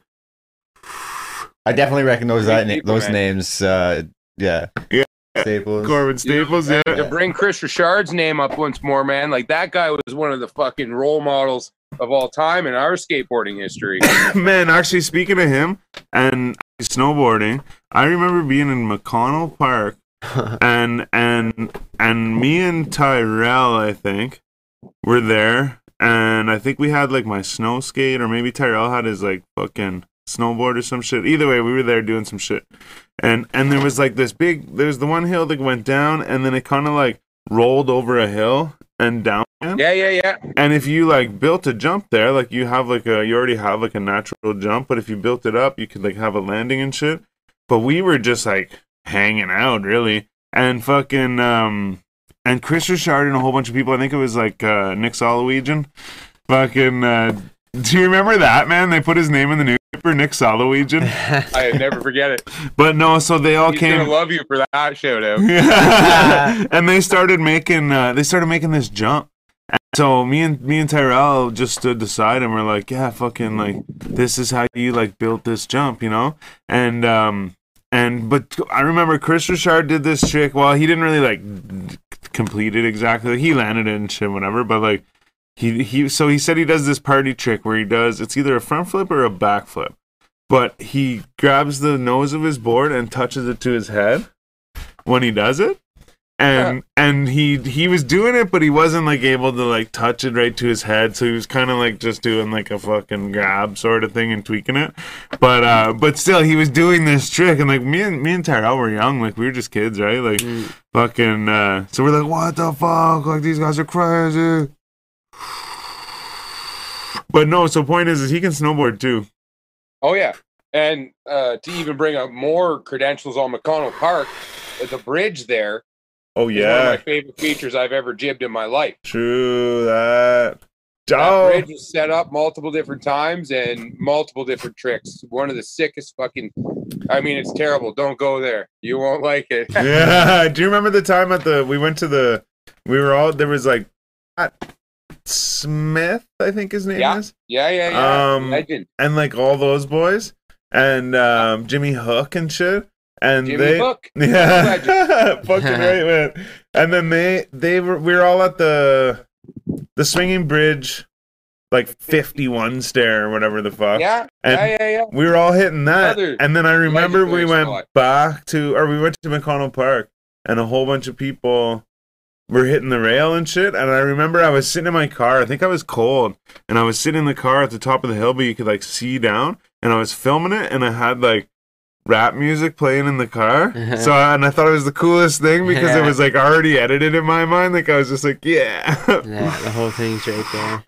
I definitely recognize that people, those man. names. Uh, yeah. Yeah. Staples. Corbin Staples, yeah. to bring Chris Richard's name up once more, man. Like that guy was one of the fucking role models of all time in our skateboarding history. Man, actually, speaking of him and snowboarding, I remember being in McConnell Park, and and and me and Tyrell, I think, were there, and I think we had like my snow skate, or maybe Tyrell had his like fucking snowboard or some shit. Either way, we were there doing some shit, and and there was like this big. There's the one hill that went down, and then it kind of like rolled over a hill and down. again. yeah, yeah, yeah. And if you like built a jump there, like you have like a you already have like a natural jump, but if you built it up, you could like have a landing and shit. But we were just like hanging out really. And fucking um and Chris Richard and a whole bunch of people, I think it was like uh Nick Solowegian. Fucking uh do you remember that man? They put his name in the newspaper, Nick Solowegian. I never forget it. But no, so they all He's came gonna love you for that shout out. and they started making uh, they started making this jump. And so me and me and Tyrell just stood beside him. We're like, yeah, fucking like this is how you like built this jump, you know? And um and but I remember Chris Richard did this trick. Well, he didn't really like complete it exactly. He landed it and shit, whatever. But like he he so he said he does this party trick where he does it's either a front flip or a back flip. But he grabs the nose of his board and touches it to his head when he does it and and he he was doing it but he wasn't like able to like touch it right to his head. So he was kind of like just doing like a fucking grab sort of thing and tweaking it. But uh but still he was doing this trick. And like me and me and Tyrell were young. Like we were just kids right? Like fucking uh so we're like what the fuck? Like these guys are crazy. But no so point is is he can snowboard too. Oh yeah. And uh, to even bring up more credentials on McConnell Park, uh, the bridge there oh is one of my favorite features I've ever jibbed in my life. true that That oh bridge was set up multiple different times and multiple different tricks. One of the sickest fucking. I mean, it's terrible. Don't go there. You won't like it. yeah. Do you remember the time at the we went to the we were all there was like Smith, I think his name Yeah. is, yeah, yeah, yeah. Um, Legend. and like all those boys, and um, Jimmy Hook and shit, and Jimmy they Hook. yeah, fucking right, man. And then they they were we were all at the the swinging bridge, like fifty one stair or whatever the fuck. Yeah, And yeah, yeah, yeah. we were all hitting that, Another and then I remember we went spot. back to, or we went to McConnell Park, and a whole bunch of people were hitting the rail and shit. And I remember I was sitting in my car. I think I was cold, and I was sitting in the car at the top of the hill, but you could like see down. And I was filming it, and I had like rap music playing in the car. so, and I thought it was the coolest thing because it was like already edited in my mind. Like I was just like, yeah. Yeah, the whole thing's right there.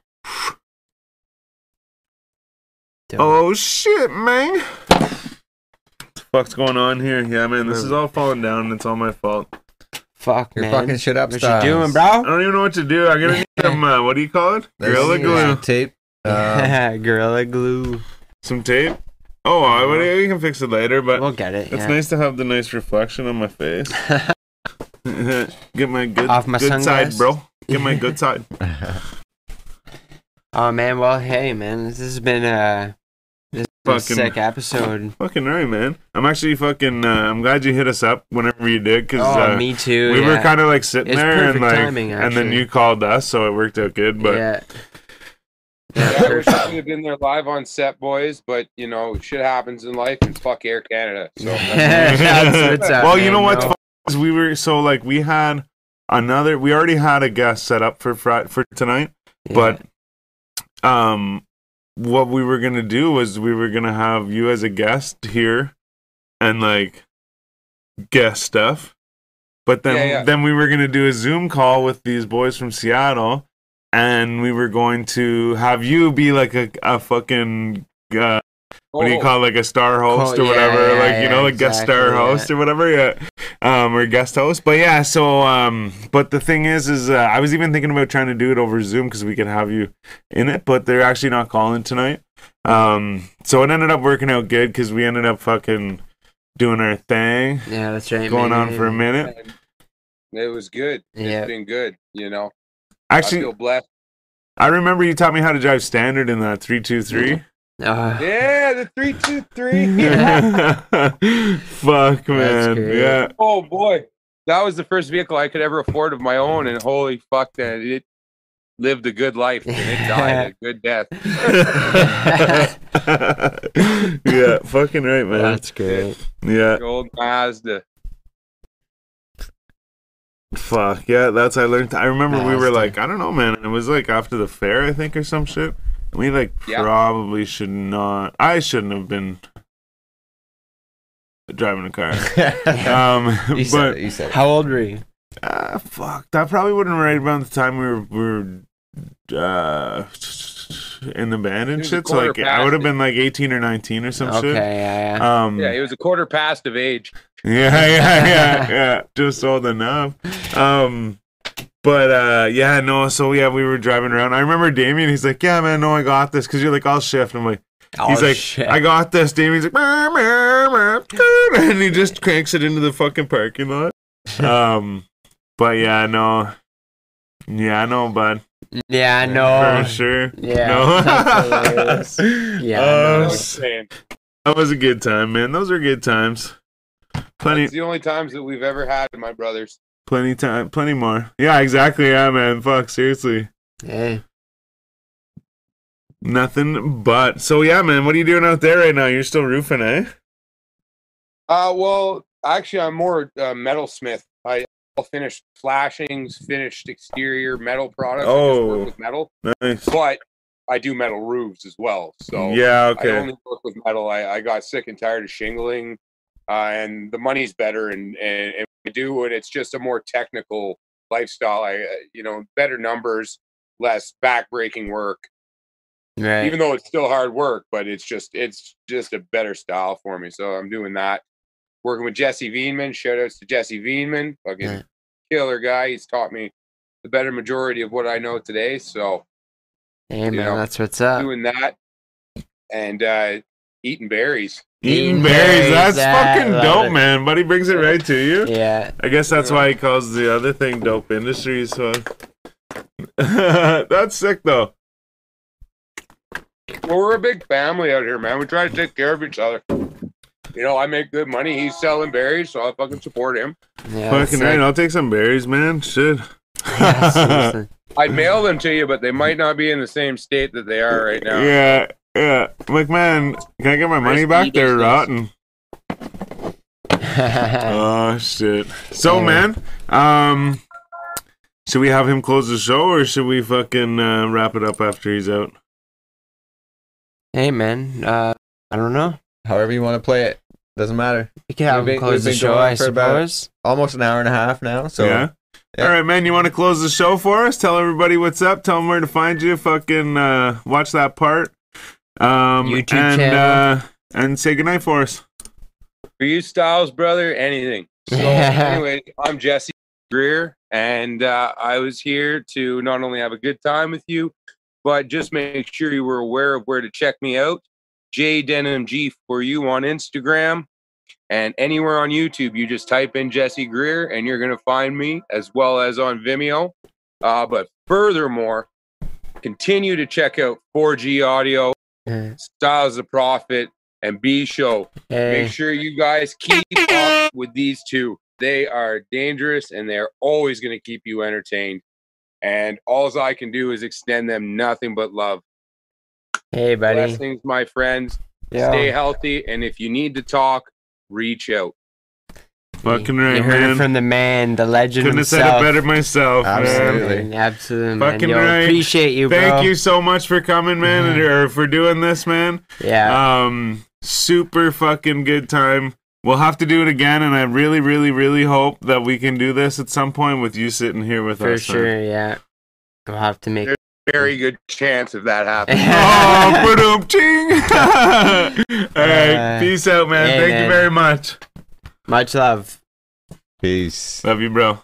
Dope. Oh shit, man. What the fuck's going on here? Yeah, man, this is all falling down and it's all my fault. Fuck, You're man. fucking shit up, What you doing, bro? I don't even know what to do. I'm gonna need some uh, what do you call it? There's Gorilla some glue. tape. Um, Gorilla glue. Some tape. Oh, I would, we can fix it later, but We'll get it. it's yeah. nice to have the nice reflection on my face. Get my good Off my good side, bro. Get my good side. Oh man, well, hey man, this has been uh Fucking Fucking sick episode. fucking right, man. I'm actually fucking. Uh, I'm glad you hit us up whenever you did, because Oh, uh, me too. we were kind of like sitting It's there and like, timing, and then you called us, so it worked out good. But yeah. Yeah, Yeah, I wish I could have been there live on set, boys. But you know, shit happens in life, and fuck Air Canada. So That's what's well, you know what's no. fun we were so like we had another. We already had a guest set up for Friday for tonight, but um, what we were gonna do was we were gonna have you as a guest here, and like guest stuff. But then Yeah, yeah. then we were gonna do a Zoom call with these boys from Seattle, and we were going to have you be like a a fucking. Uh, what do you Oh, call it, like a star host Co- or whatever yeah, like you know yeah, like guest star host yeah. or whatever yeah um or guest host but yeah so um but the thing is is uh, i was even thinking about trying to do it over zoom because we could have you in it but they're actually not calling tonight um so it ended up working out good because we ended up fucking doing our thing Yeah, that's right. going man. on for a minute It was good. Yeah. It's been good. You know, I actually feel blessed. i remember you taught me how to drive standard in that 323 Uh, Yeah, the three two three. fuck man yeah Oh boy, that was the first vehicle I could ever afford of my own, and holy fuck, that it lived a good life and it died a good death. yeah, fucking right, man. that's great. Yeah, The old Mazda. Fuck. Yeah, that's I learned. I remember we were like, I don't know, man. It was like after the fair, I think, or some shit. We like Yeah. probably should not. I shouldn't have been driving a car. Um, you said but it. You said it. How old were you? uh, fuck, that probably wouldn't have right around the time we were we were uh in the band and shit. So like, I would have been like eighteen or nineteen or some Okay, shit. yeah, yeah. Um, Yeah, he was a quarter past of age. Yeah, yeah, yeah, yeah. Just old enough. Um, but uh, yeah, no. So yeah, we were driving around. I remember Damien. He's like, "Yeah, man, no, I got this." Because you're like, "I'll shift." I'm like, he's Oh, like, shit. "I got this." Damien's like, "Meow, meow, meow," and he just cranks it into the fucking parking lot. Um, but yeah, no, yeah, I know, bud, yeah, no. for sure. Yeah, no. Yeah, Oh, no. I was saying, that was a good time, man. Those are good times. Plenty, It's the only times that we've ever had, my brothers. plenty time, plenty more. Yeah, exactly. Yeah, man. Fuck, seriously. Hey. Nothing but. So yeah, man, what are you doing out there right now? You're still roofing, eh? Uh, well, actually, I'm more uh, metalsmith. I I'll finished flashings, finished exterior metal products. I just Oh. work with metal, Nice. but I do metal roofs as well. So yeah, I only work with metal. I, I got sick and tired of shingling, uh, and the money's better, and, and and I do it. It's just a more technical lifestyle. I uh, you know better numbers, less backbreaking work. Right. Even though it's still hard work, but it's just it's just a better style for me. So I'm doing that. Working with Jesse Veenman. Shout outs to Jesse Veenman. Fucking Yeah. killer guy. He's taught me the better majority of what I know today. So hey, man, know, that's what's up. doing that and uh, eating berries. Eating Eating berries. berries, That's I fucking dope, it. man. Buddy brings it right to you. Yeah. I guess that's why he calls the other thing dope industries. So that's sick though. Well, we're a big family out here, man. We try to take care of each other. You know, I make good money. He's selling berries, so I fucking support him. Yeah. Fucking right. sick. I'll take some berries, man. Shit. Yeah. I'd mail them to you, but they might not be in the same state that they are right now. Yeah, yeah. I'm like, man, can I get my money Risky back? They're business. rotten. Oh shit. So man, um should we have him close the show or should we fucking uh, wrap it up after he's out? hey, man. Uh, I don't know. However you want to play it, doesn't matter. We can have We've been- close the show, I for about- suppose. Almost an hour and a half now. So yeah? yeah. All right, man. You want to close the show for us? Tell everybody what's up. Tell them where to find you. Fucking uh, watch that part. Um, YouTube and, channel. Uh, and say goodnight for us. For you, Styles, brother, anything. So, anyway, I'm Jesse Greer, and uh, I was here to not only have a good time with you, but just make sure you were aware of where to check me out. JDenimG for you on Instagram and anywhere on YouTube. You just type in Jesse Greer, and you're going to find me as well as on Vimeo. Uh, but furthermore, continue to check out 4G Audio. Yeah. Styles the Prophet, and B Show. Make sure you guys keep up with these two. They are dangerous and they're always going to keep you entertained. And all I can do is extend them nothing but love. Hey, buddy. Blessings, my friends. Yo. Stay healthy. And if you need to talk, reach out. Fucking right, you heard man. it from the man, the legend Couldn't have said it better myself, Absolutely. man. Man, absolutely, man. Fucking Yo, right. appreciate you, bro. Thank you so much for coming, man, and, Mhm. or for doing this, man. Yeah. Um, super fucking good time. We'll have to do it again, and I really, really, really hope that we can do this at some point with you sitting here with for us. man. sure, yeah. We'll have to make Very good chance of that happening. oh, ba-dum, ching. All right, Uh, peace out, man. yeah, Thank man. you very much. much love. Peace. Love you, bro.